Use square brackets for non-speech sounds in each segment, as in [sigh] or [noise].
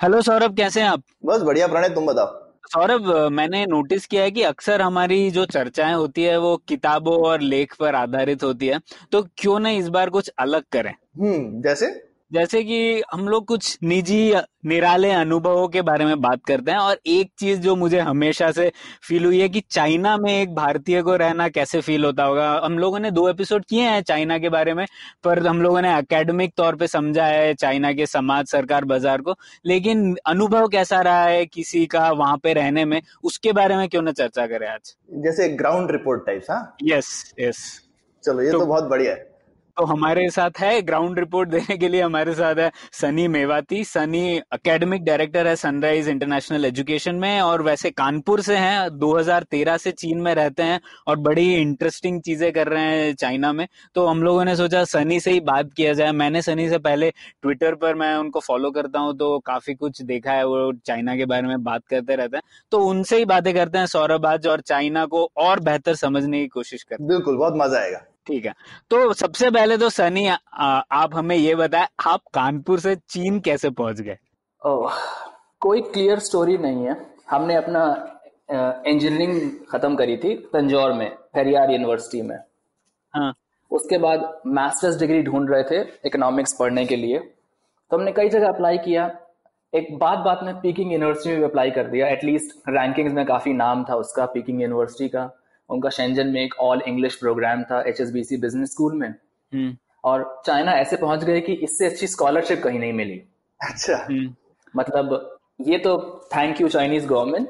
Hello Saurabh कैसे हैं आप? बस बढ़िया प्रणय तुम बताओ। सौरभ मैंने नोटिस किया है कि अक्सर हमारी जो चर्चाएँ होती है वो किताबों और लेख पर आधारित होती है। तो क्यों ना इस बार कुछ अलग करें? हम्म जैसे? जैसे कि हम लोग कुछ निजी निराले अनुभवों के बारे में बात करते हैं और एक चीज़ जो मुझे हमेशा से फील हुई है कि चाइना में एक भारतीय को रहना कैसे फील होता होगा। हम लोगों ने दो एपिसोड किए हैं चाइना के बारे में पर हम लोगों ने एकेडमिक तौर पे समझा है चाइना के समाज सरकार बाज़ार को। लेकिन अनुभव कैसा रहा है किसी का वहाँ पे रहने में? उसके बारे में क्यों ना चर्चा करें आज? जैसे ग्राउंड रिपोर्ट टाइप्स हाँ? यस यस चलो ये तो- तो बहुत बढ़िया है। तो हमारे साथ है ग्राउंड रिपोर्ट देने के लिए हमारे साथ है सनी मेवाती। सनी एकेडमिक डायरेक्टर है सनराइज इंटरनेशनल एजुकेशन में और वैसे कानपुर से हैं 2013 से चीन में रहते हैं और बड़ी इंटरेस्टिंग चीज़ें कर रहे हैं चाइना में। तो हम लोगों ने सोचा सनी से ही बात किया जाए। मैंने सनी से पहले ट्विटर पर मैं उनको फॉलो करता हूँ तो काफ़ी कुछ देखा है वो चाइना के बारे में बात करते रहते हैं। तो उनसे ही बातें करते हैं सौरभ आज और चाइना को और बेहतर समझने की कोशिश करते हैं। बिल्कुल, बहुत मज़ा आएगा। ठीक है। तो सबसे पहले तो सनी आ, आप हमें ये बताएँ आप कानपुर से चीन कैसे पहुँच गए? कोई क्लियर स्टोरी नहीं है। हमने अपना इंजीनियरिंग खत्म करी थी तंजौर में फेरियार यूनिवर्सिटी में। हाँ। उसके बाद मास्टर्स डिग्री ढूंढ रहे थे इकोनॉमिक्स पढ़ने के लिए। तो हमने कई जगह अप्लाई किया। एक बात बात में पीकिंग यूनिवर्सिटी में भी अप्लाई कर दिया। एटलीस्ट रैंकिंग्स में काफ़ी नाम था उसका पीकिंग यूनिवर्सिटी का। उनका शेंजन में एक ऑल इंग्लिश प्रोग्राम था HSBC बिज़नेस स्कूल में। हम्म। और चाइना ऐसे पहुँच गए कि इससे अच्छी स्कॉलरशिप कहीं नहीं मिली। अच्छा। हम्म। मतलब ये तो थैंक यू चाइनीज़ गवर्नमेंट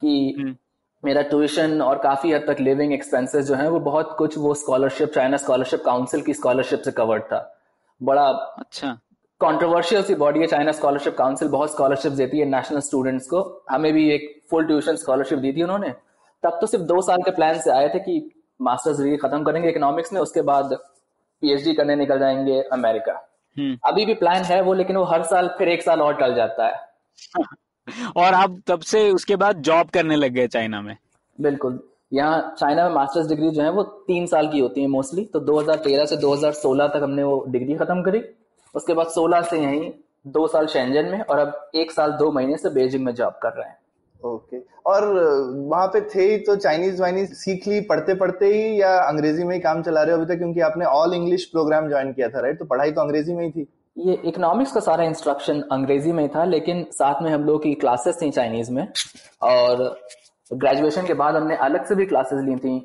कि हम्म। मेरा ट्यूशन और काफ़ी हद तक लिविंग एक्सपेंसेस जो है वो बहुत कुछ वो स्कॉलरशिप चाइना स्कॉलरशिप काउंसिल की स्कॉलरशिप से कवर्ड था। बड़ा अच्छा। कंट्रोवर्शियल सी बॉडी है चाइना स्कॉलरशिप काउंसिल बहुत स्कॉलरशिप देती है नेशनल स्टूडेंट्स को। हमें भी एक फुल ट्यूशन स्कॉलरशिप दी थी उन्होंने। तब तो सिर्फ़ दो साल के प्लान से आए थे कि मास्टर्स डिग्री खत्म करेंगे इकोनॉमिक्स में उसके बाद पीएचडी करने निकल जाएँगे अमेरिका हम्म। अभी भी प्लान है वो लेकिन वो हर साल फिर एक साल और टल जाता है। [laughs] और आप तब से उसके बाद जॉब करने लग गए चाइना में? बिल्कुल। यहाँ चाइना में मास्टर्स डिग्री जो है वो तीन साल की होती है मोस्टली तो 2013 से 2016 तक हमने वो डिग्री खत्म करी। उसके बाद 16 से यहीं दो साल शेंजन में और अब एक साल दो महीने से बेजिंग में जॉब कर रहे हैं। ओके। और वहाँ पे थे ही तो चाइनीज़ वाइनीज सीख ली पढ़ते पढ़ते ही या अंग्रेज़ी में ही काम चला रहे हो अभी तक? क्योंकि आपने ऑल इंग्लिश प्रोग्राम ज्वाइन किया था राइट तो पढ़ाई तो अंग्रेज़ी में ही थी। ये इकोनॉमिक्स का सारा इंस्ट्रक्शन अंग्रेज़ी में ही था लेकिन साथ में हम लोग की क्लासेस थी चाइनीज़ में। और ग्रेजुएशन के बाद हमने अलग से भी क्लासेस ली थी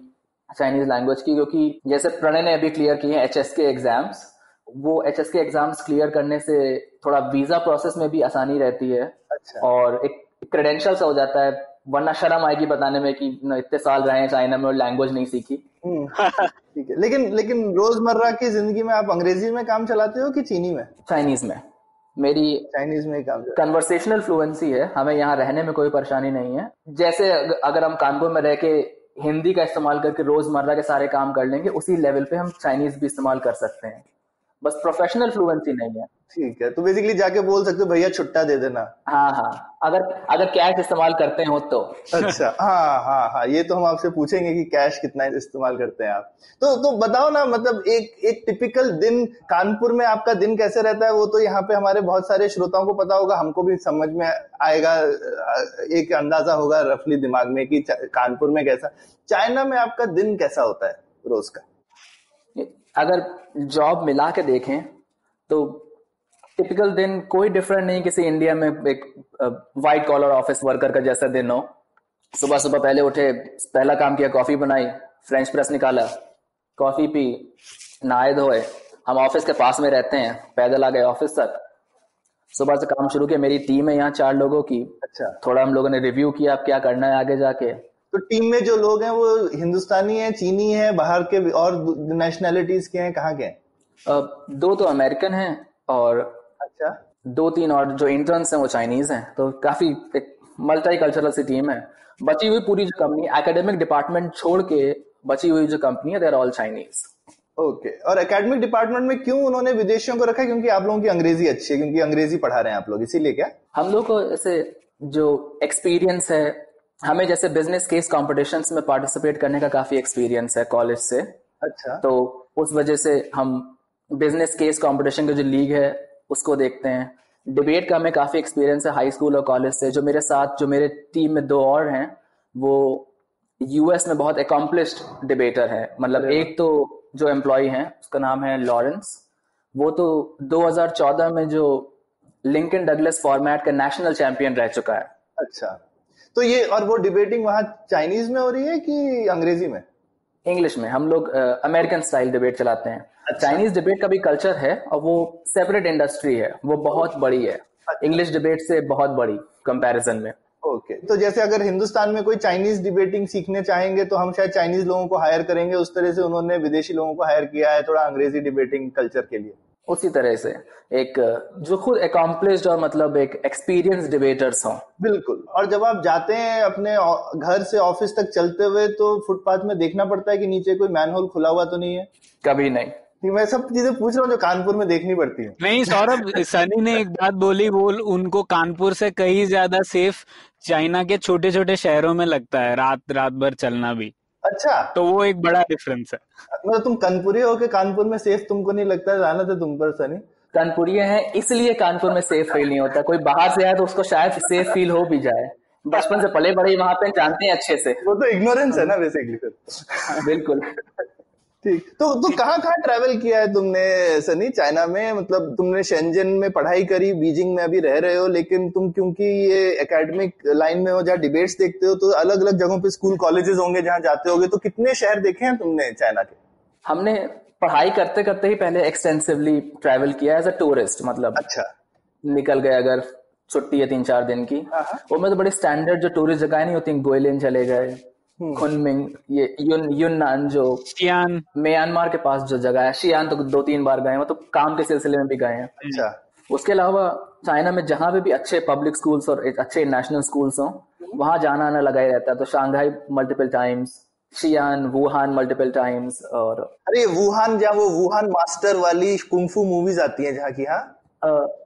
चाइनीज़ लैंग्वेज की क्योंकि जैसे प्रणय ने अभी क्लियर किए हैं एच के एग्ज़ाम्स वो H S K exams clear करने से थोड़ा वीज़ा प्रोसेस में भी आसानी रहती है। अच्छा। और एक क्रेडेंशियल सा हो जाता है। वरना शर्म आएगी बताने में कि इतने साल रहे हैं चाइना में और लैंग्वेज नहीं सीखी। हम्म, ठीक है। लेकिन लेकिन रोज़मर्रा की ज़िंदगी में आप अंग्रेज़ी में काम चलाते हो कि चीनी में? चाइनीज़ में। मेरी चाइनीज़ में काम कन्वर्सेशनल फ्लुएंसी है। हमें यहाँ रहने में कोई परेशानी नहीं है। जैसे अगर हम कानपुर में रह के हिंदी का इस्तेमाल करके रोज़मर्रा के सारे काम कर लेंगे उसी लेवल पे हम चाइनीज़ भी इस्तेमाल कर सकते हैं। बस प्रोफेशनल फ्लुएंसी नहीं है। ठीक है तो बेसिकली जाके बोल सकते हो भैया छुट्टा दे देना। हाँ हाँ। अगर अगर कैश इस्तेमाल करते हो तो। अच्छा हाँ हाँ हाँ ये तो हम आपसे पूछेंगे कि कैश कितना इस्तेमाल करते हैं आप। तो तो बताओ ना मतलब एक एक टिपिकल दिन कानपुर में आपका दिन कैसे रहता है वो तो यहाँ पे हमारे बहुत सारे श्रोताओं को पता होगा हमको भी समझ में आएगा एक अंदाज़ा होगा रफली दिमाग में कि कानपुर में कैसा। चाइना में आपका दिन कैसा होता है रोज का? अगर जॉब मिला के देखें तो टिपिकल दिन कोई डिफरेंट नहीं किसी इंडिया में एक वाइट कॉलर ऑफ़िस वर्कर का जैसा दिन हो। सुबह सुबह पहले उठे पहला काम किया कॉफ़ी बनाई फ्रेंच प्रेस निकाला कॉफ़ी पी नहाए धोए। हम ऑफ़िस के पास में रहते हैं पैदल आ गए ऑफ़िस तक। सुबह से काम शुरू किया मेरी टीम है यहाँ चार लोगों की। अच्छा। थोड़ा हम लोगों ने रिव्यू किया अब क्या करना है आगे जाके। तो टीम में जो लोग हैं वो हिंदुस्तानी है चीनी है बाहर के और नेशनैलिटीज के हैं कहाँ के हैं? दो तो अमेरिकन हैं और अच्छा। दो तीन और जो इंटर्न्स हैं वो चाइनीज़ हैं तो काफ़ी एक मल्टी कल्चरल सी टीम है। बची हुई पूरी जो कंपनी एकेडमिक डिपार्टमेंट छोड़ के बची हुई जो कंपनी है देर ऑल चाइनीज़ ओके। और एकेडमिक डिपार्टमेंट में क्यों उन्होंने विदेशियों को रखा क्योंकि आप लोगों की अंग्रेज़ी अच्छी है क्योंकि अंग्रेज़ी पढ़ा रहे हैं आप लोग इसीलिए क्या? हम लोग को ऐसे जो एक्सपीरियंस है हमें जैसे बिज़नेस केस कॉम्पिटिशन में पार्टिसिपेट करने का काफ़ी एक्सपीरियंस है कॉलेज से। अच्छा। तो उस वजह से हम बिज़नेस केस कंपटीशन की जो लीग है उसको देखते हैं। डिबेट का हमें काफ़ी एक्सपीरियंस है हाई स्कूल और कॉलेज से। जो मेरे साथ जो मेरे टीम में दो और हैं वो यूएस में बहुत अकॉम्प्लिश्ड डिबेटर है। मतलब एक तो जो एम्प्लॉय है उसका नाम है लॉरेंस वो तो 2014 में जो लिंकन डगलस फॉर्मेट का नेशनल चैंपियन रह चुका है। अच्छा। तो ये और वो डिबेटिंग वहाँ चाइनीज़ में हो रही है कि अंग्रेज़ी में? इंग्लिश में। हम लोग अमेरिकन स्टाइल डिबेट चलाते हैं। चाइनीज़ डिबेट का भी कल्चर है और वो सेपरेट इंडस्ट्री है। वो बहुत बड़ी है। इंग्लिश डिबेट से बहुत बड़ी कंपैरिजन में। ओके तो जैसे अगर हिंदुस्तान में कोई चाइनीज़ डिबेटिंग सीखने चाहेंगे तो हम शायद चाइनीज़ लोगों को हायर करेंगे। उस तरह से उन्होंने विदेशी लोगों को हायर किया है थोड़ा अंग्रेज़ी डिबेटिंग कल्चर के लिए। उसी तरह से एक जो खुद अकॉम्प्लिश्ड और मतलब एक एक्सपीरियंस डिबेटर्स हों। बिल्कुल। और जब आप जाते हैं अपने घर से ऑफ़िस तक चलते हुए तो फुटपाथ में देखना पड़ता है कि नीचे कोई मैनहोल खुला हुआ तो नहीं है? कभी नहीं। मैं सब चीज़ें पूछ रहा हूँ जो कानपुर में देखनी पड़ती है। नहीं सौरभ सनी ने एक बात बोली वो उनको कानपुर से कहीं ज़्यादा सेफ़ चाइना के छोटे छोटे शहरों में लगता है रात रात भर चलना भी। अच्छा। तो वो एक बड़ा डिफरेंस है। मतलब तुम कानपुरी हो के कानपुर में सेफ़ तुमको नहीं लगता है? था है तुम पर सनी। कानपुरी है इसलिए कानपुर में सेफ़ फील नहीं होता। कोई बाहर से आए तो उसको शायद सेफ़ फील हो भी जाए। बचपन से पले बड़े वहाँ पे जानते हैं अच्छे से। वो तो इग्नोरेंस है ना बेसिकली फिर बिल्कुल। ठीक। तो तो कहाँ कहाँ ट्रैवल किया है तुमने सनी? चाइना में मतलब तुमने शेंजन में पढ़ाई करी बीजिंग में अभी रह रहे हो लेकिन तुम क्योंकि ये एकेडमिक लाइन में हो जहाँ डिबेट्स देखते हो तो अलग अलग जगहों पे स्कूल कॉलेजेस होंगे जहाँ जाते होगे तो कितने शहर देखे हैं तुमने चाइना के? हमने पढ़ाई करते करते ही पहले एक्सटेंसिवली ट्रैवल किया एज अ टूरिस्ट मतलब अच्छा। निकल गए अगर छुट्टी है तीन चार दिन की। हाँ, हाँ। वो में तो बड़ी स्टैंडर्ड जो टूरिस्ट जगह नहीं होती गोयलिन चले गए खुनमिंग ये युन युन्नान जो चियान म्यांमार के पास जो जगह है शियान तो दो तीन बार गए हैं तो काम के सिलसिले में भी गए हैं। अच्छा। उसके अलावा चाइना में जहाँ पे भी अच्छे पब्लिक स्कूल्स और अच्छे नेशनल स्कूल्स हों वहाँ जाना आना लगा ही रहता है। तो Shanghai multiple times Xian Wuhan multiple times और अरे वुहान जहाँ वो वुहान मास्टर वाली कुंफू मूवीज़ आती है जहाँ की हाँ?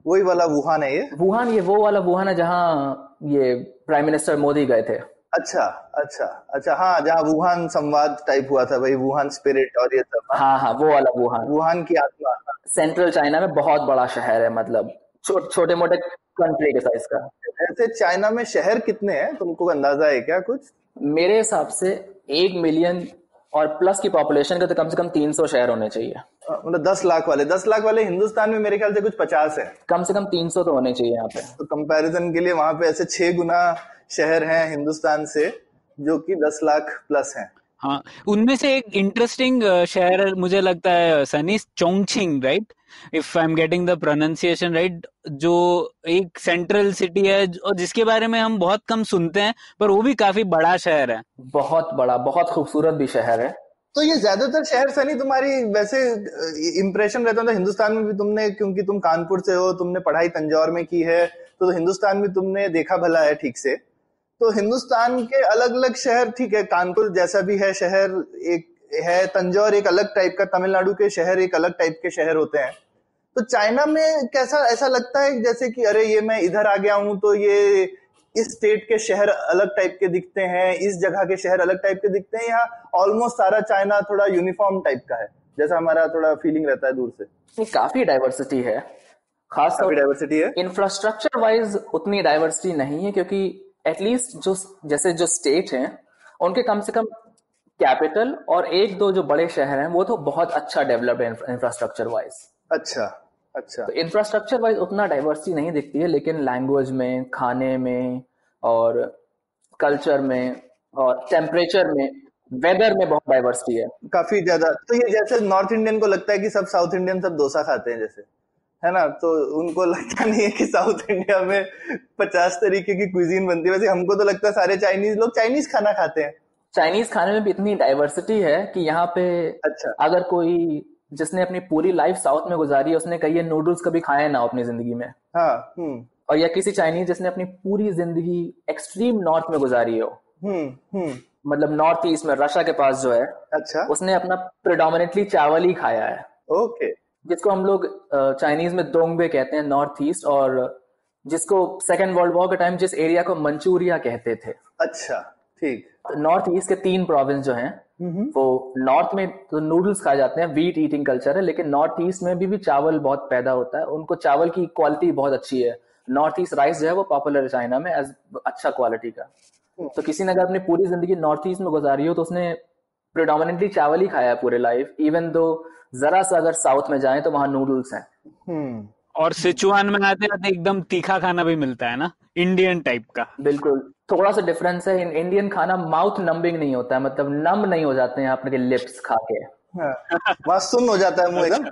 वही वाला वुहान है ये? वुहान ये वो वाला वुहान है जहाँ ये प्राइम मिनिस्टर मोदी गए थे। अच्छा अच्छा अच्छा हाँ जहाँ वुहान संवाद टाइप हुआ था भाई वुहान स्पिरिट और ये सब हाँ। हाँ हाँ वो वाला वुहान। वुहान की आत्मा सेंट्रल चाइना में बहुत बड़ा शहर है मतलब छो, छोटे मोटे कंट्री के साइज़ का। ऐसे चाइना में शहर कितने हैं? तुमको अंदाज़ा है क्या कुछ? मेरे हिसाब से एक मिलियन और प्लस की पॉपुलेशन के तो कम से कम 300 शहर होने चाहिए। मतलब दस लाख वाले। दस लाख वाले हिंदुस्तान में मेरे ख्याल से कुछ पचास है। कम से कम 300 तो होने चाहिए यहाँ पे। तो कंपैरिजन के लिए वहाँ पे ऐसे छह गुना शहर हैं हिंदुस्तान से जो कि दस लाख प्लस हैं। हाँ उनमें से एक इंटरेस्टिंग शहर मुझे लगता है Sunny Chongqing right if I am getting the pronunciation right जो एक सेंट्रल सिटी है और जिसके बारे में हम बहुत कम सुनते हैं पर वो भी काफ़ी बड़ा शहर है। बहुत बड़ा बहुत खूबसूरत भी शहर है। तो ये ज़्यादातर शहर सनी तुम्हारी वैसे इंप्रेशन रहता था हिंदुस्तान में भी तुमने क्योंकि तुम कानपुर से हो तुमने पढ़ाई तंजौर में की है तो हिंदुस्तान में तुमने देखा भला है ठीक से। तो हिंदुस्तान के अलग अलग शहर ठीक है कानपुर जैसा भी है शहर एक है तंजौर एक अलग टाइप का तमिलनाडु के शहर एक अलग टाइप के शहर होते हैं। तो चाइना में कैसा ऐसा लगता है जैसे कि अरे ये मैं इधर आ गया हूँ तो ये इस स्टेट के शहर अलग टाइप के दिखते हैं इस जगह के शहर अलग टाइप के दिखते हैं यहाँ ऑलमोस्ट सारा चाइना थोड़ा यूनिफॉर्म टाइप का है? जैसा हमारा थोड़ा फीलिंग रहता है दूर से। काफ़ी डाइवर्सिटी है। खास काफ़ी डाइवर्सिटी है। इंफ्रास्ट्रक्चर वाइज उतनी डाइवर्सिटी नहीं है क्योंकि एटलीस्ट जो जैसे जो स्टेट हैं उनके कम से कम कैपिटल और एक दो जो बड़े शहर हैं वो तो बहुत अच्छा डेवलप्ड है इंफ्रास्ट्रक्चर वाइज अच्छा। अच्छा। तो इंफ्रास्ट्रक्चर वाइज उतना डाइवर्सिटी नहीं दिखती है लेकिन लैंग्वेज में खाने में और कल्चर में और टेम्परेचर में वेदर में बहुत डाइवर्सिटी है। काफ़ी ज़्यादा। तो ये जैसे नॉर्थ इंडियन को लगता है कि सब साउथ इंडियन सब डोसा खाते हैं जैसे है ना? तो उनको लगता नहीं है कि साउथ इंडिया में पचास तरीके की क्विजीन बनती है। वैसे हमको तो लगता है सारे चाइनीज़ लोग चाइनीज़ खाना खाते हैं। चाइनीज़ खाने में भी इतनी डाइवर्सिटी है कि यहाँ पे अच्छा। अगर कोई जिसने अपनी पूरी लाइफ साउथ में गुजारी है उसने कही है नूडल्स कभी खाए ना अपनी ज़िंदगी में। हाँ हम्म। और या किसी चाइनीज़ जिसने अपनी पूरी ज़िंदगी एक्सट्रीम नॉर्थ में गुजारी हो। हम्म हम्म। मतलब नॉर्थ ईस्ट में रशिया के पास जो है अच्छा। उसने अपना प्रिडोमिनेटली चावल ही खाया है। ओके। जिसको हम लोग चाइनीज़ में दोंगबे कहते हैं नॉर्थ ईस्ट और जिसको सेकेंड वर्ल्ड वॉर के टाइम जिस एरिया को मंचूरिया कहते थे। अच्छा ठीक। नॉर्थ ईस्ट के तीन प्रोविंस जो हैं वो नॉर्थ में तो नूडल्स खाए जाते हैं वीट ईटिंग कल्चर है लेकिन नॉर्थ ईस्ट में भी, भी चावल बहुत पैदा होता है। उनको चावल की क्वालिटी बहुत अच्छी है। नॉर्थ ईस्ट राइस जो है वो पॉपुलर है चाइना में एज अच्छा क्वालिटी का। तो किसी ने अगर अपनी पूरी ज़िंदगी नॉर्थ ईस्ट में गुजारी हो तो उसने प्रिडोमिनेटली चावल ही खाया है पूरे लाइफ इवन दो जरा सा अगर साउथ में जाए तो वहाँ नूडल्स हैं। हम्म। और सिचुआन में आते आते एकदम तीखा खाना भी मिलता है ना? इंडियन टाइप का। बिल्कुल। थोड़ा सा डिफरेंस है। इन इंडियन खाना माउथ नंबिंग नहीं होता है। मतलब नम नहीं हो जाते हैं आपने लिप्स खा के। हाँ। सुन हो जाता है मुँह एकदम?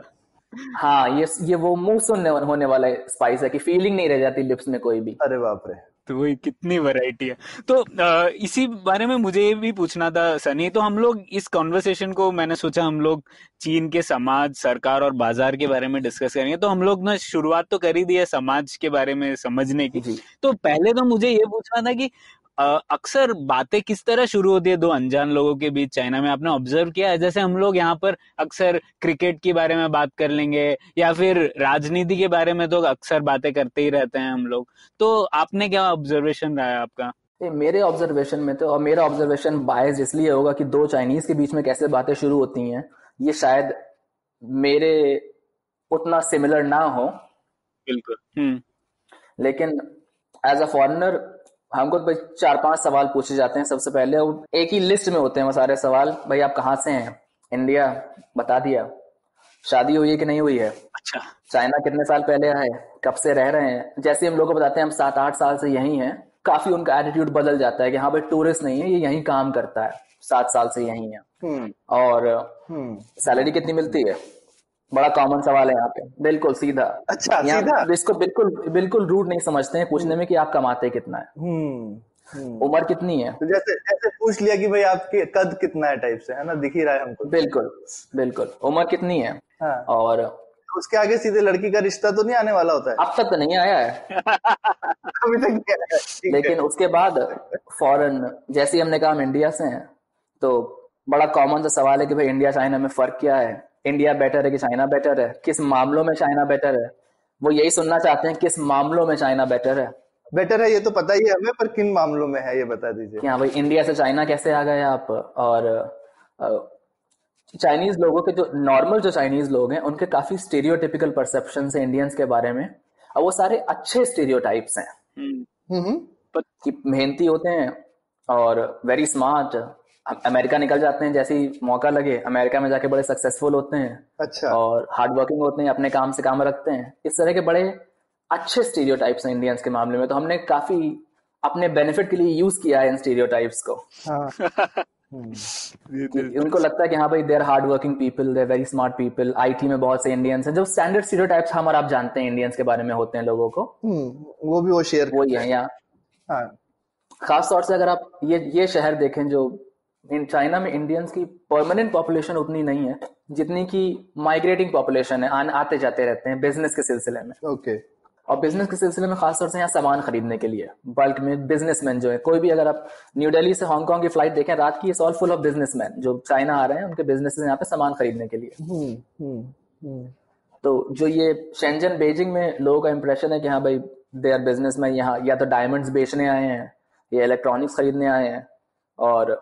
हाँ ये ये वो मुँह सुनने होने वाला स्पाइस है कि फीलिंग नहीं रह जाती लिप्स में कोई भी। अरे बाप रे। तो वही कितनी वैरायटी है। तो आ, इसी बारे में मुझे ये भी पूछना था सनी तो हम लोग इस कॉन्वर्सेशन को मैंने सोचा हम लोग चीन के समाज सरकार और बाज़ार के बारे में डिस्कस करेंगे तो हम लोग ना शुरुआत तो कर ही दी है समाज के बारे में समझने की। तो पहले तो मुझे ये पूछना था कि अक्सर बातें किस तरह शुरू होती है दो अनजान लोगों के बीच? चाइना में आपने ऑब्ज़र्व किया है? जैसे हम लोग यहाँ पर अक्सर क्रिकेट के बारे में बात कर लेंगे या फिर राजनीति के बारे में तो अक्सर बातें करते ही रहते हैं हम लोग। तो आपने क्या ऑब्जर्वेशन रहा है आपका? मेरे ऑब्जर्वेशन में तो और मेरा ऑब्जर्वेशन बायस इसलिए होगा कि दो चाइनीज़ के बीच में कैसे बातें शुरू होती हैं ये शायद मेरे उतना सिमिलर ना हो। बिल्कुल। हम्म। लेकिन एज अ फॉरेनर हमको तो भाई चार पाँच सवाल पूछे जाते हैं सबसे पहले वो एक ही लिस्ट में होते हैं वो सारे सवाल। भाई आप कहाँ से हैं? इंडिया बता दिया। शादी हुई है कि नहीं हुई है? अच्छा। चाइना कितने साल पहले आए? कब से रह रहे हैं? जैसे हम लोग को बताते हैं हम सात आठ साल से यहीं हैं। काफ़ी उनका एटीट्यूड बदल जाता है कि हाँ भाई टूरिस्ट नहीं है ये यहीं काम करता है। सात साल से यहीं है। हम्म। और हम्म। सैलरी कितनी मिलती है? बड़ा कॉमन सवाल है यहाँ पे। बिल्कुल सीधा। अच्छा, यहाँ सीधा? इसको बिल्कुल बिल्कुल रूट नहीं समझते हैं पूछने में कि आप कमाते कितना है। हम्म हम्म। उम्र कितनी है? तो जैसे जैसे पूछ लिया कि भाई आपके कद कितना है टाइप से है ना? दिख ही रहा है हमको। बिल्कुल बिल्कुल। उम्र कितनी है? हाँ। और तो उसके आगे सीधे लड़की का रिश्ता तो नहीं आने वाला होता है? अब तक तो नहीं आया है। [laughs] अभी तक नहीं आया। लेकिन उसके बाद फॉरन जैसे हमने कहा हम इंडिया से हैं तो बड़ा कॉमन सा सवाल है कि भाई इंडिया चाइना में फ़र्क क्या है? इंडिया बेटर है कि चाइना बेटर है? किस मामलों में चाइना बेटर है? वो यही सुनना चाहते हैं किस मामलों में चाइना बेटर है? बेटर है ये तो पता ही है हमें पर किन मामलों में है ये बता दीजिए। कि हाँ भाई इंडिया से चाइना कैसे आ गए आप? और चाइनीज़ लोगों के जो नॉर्मल जो चाइनीज़ लोग हैं उनके काफ़ी स्टेरियोटिपिकल परसेप्शन है इंडियंस के बारे में और वो सारे अच्छे स्टीरियोटाइप्स हैं। हम्म, हम्म। कि मेहनती होते हैं और वेरी स्मार्ट अमेरिका निकल जाते हैं जैसे ही मौका लगे अमेरिका में जाके बड़े सक्सेसफुल होते हैं अच्छा। और हार्ड वर्किंग होते हैं अपने काम से काम रखते हैं। इस तरह के बड़े अच्छे स्टीरियोटाइप्स हैं इंडियंस के मामले में तो हमने काफ़ी अपने बेनिफिट के लिए यूज़ किया है इन स्टीरियोटाइप्स को। हाँ। [laughs] उनको लगता है कि हाँ भाई there hard working people there very smart people IT में बहुत से इंडियंस हैं जो स्टैंडर्ड स्टीरियोटाइप्स हम और आप जानते हैं इंडियंस के बारे में होते हैं लोगों को। हम्म वो भी वो शेयर वही है यहाँ हाँ। खास तौर से अगर आप ये ये शहर देखें जो इन चाइना में इंडियंस की परमानेंट पॉपुलेशन उतनी नहीं है जितनी की माइग्रेटिंग पॉपुलेशन है आन, आते जाते रहते हैं बिज़नेस के सिलसिले में। Okay okay. और बिज़नेस के सिलसिले में खासतौर से यहाँ सामान खरीदने के लिए बल्क में बिजनेसमैन जो है। कोई भी अगर आप न्यू दिल्ली से हांगकांग की फ़्लाइट देखें रात की ऑल फुल ऑफ़ बिजनेसमैन जो चाइना आ रहे हैं उनके बिज़नेस यहाँ पे सामान खरीदने के लिए। हम्म हम्म हम्म। तो जो ये शेंजन बेजिंग में लोगों का इंप्रेशन है कि हाँ भाई दे आर बिज़नेस में यहाँ या तो डायमंड्स बेचने आए हैं या इलेक्ट्रॉनिक्स खरीदने आए हैं और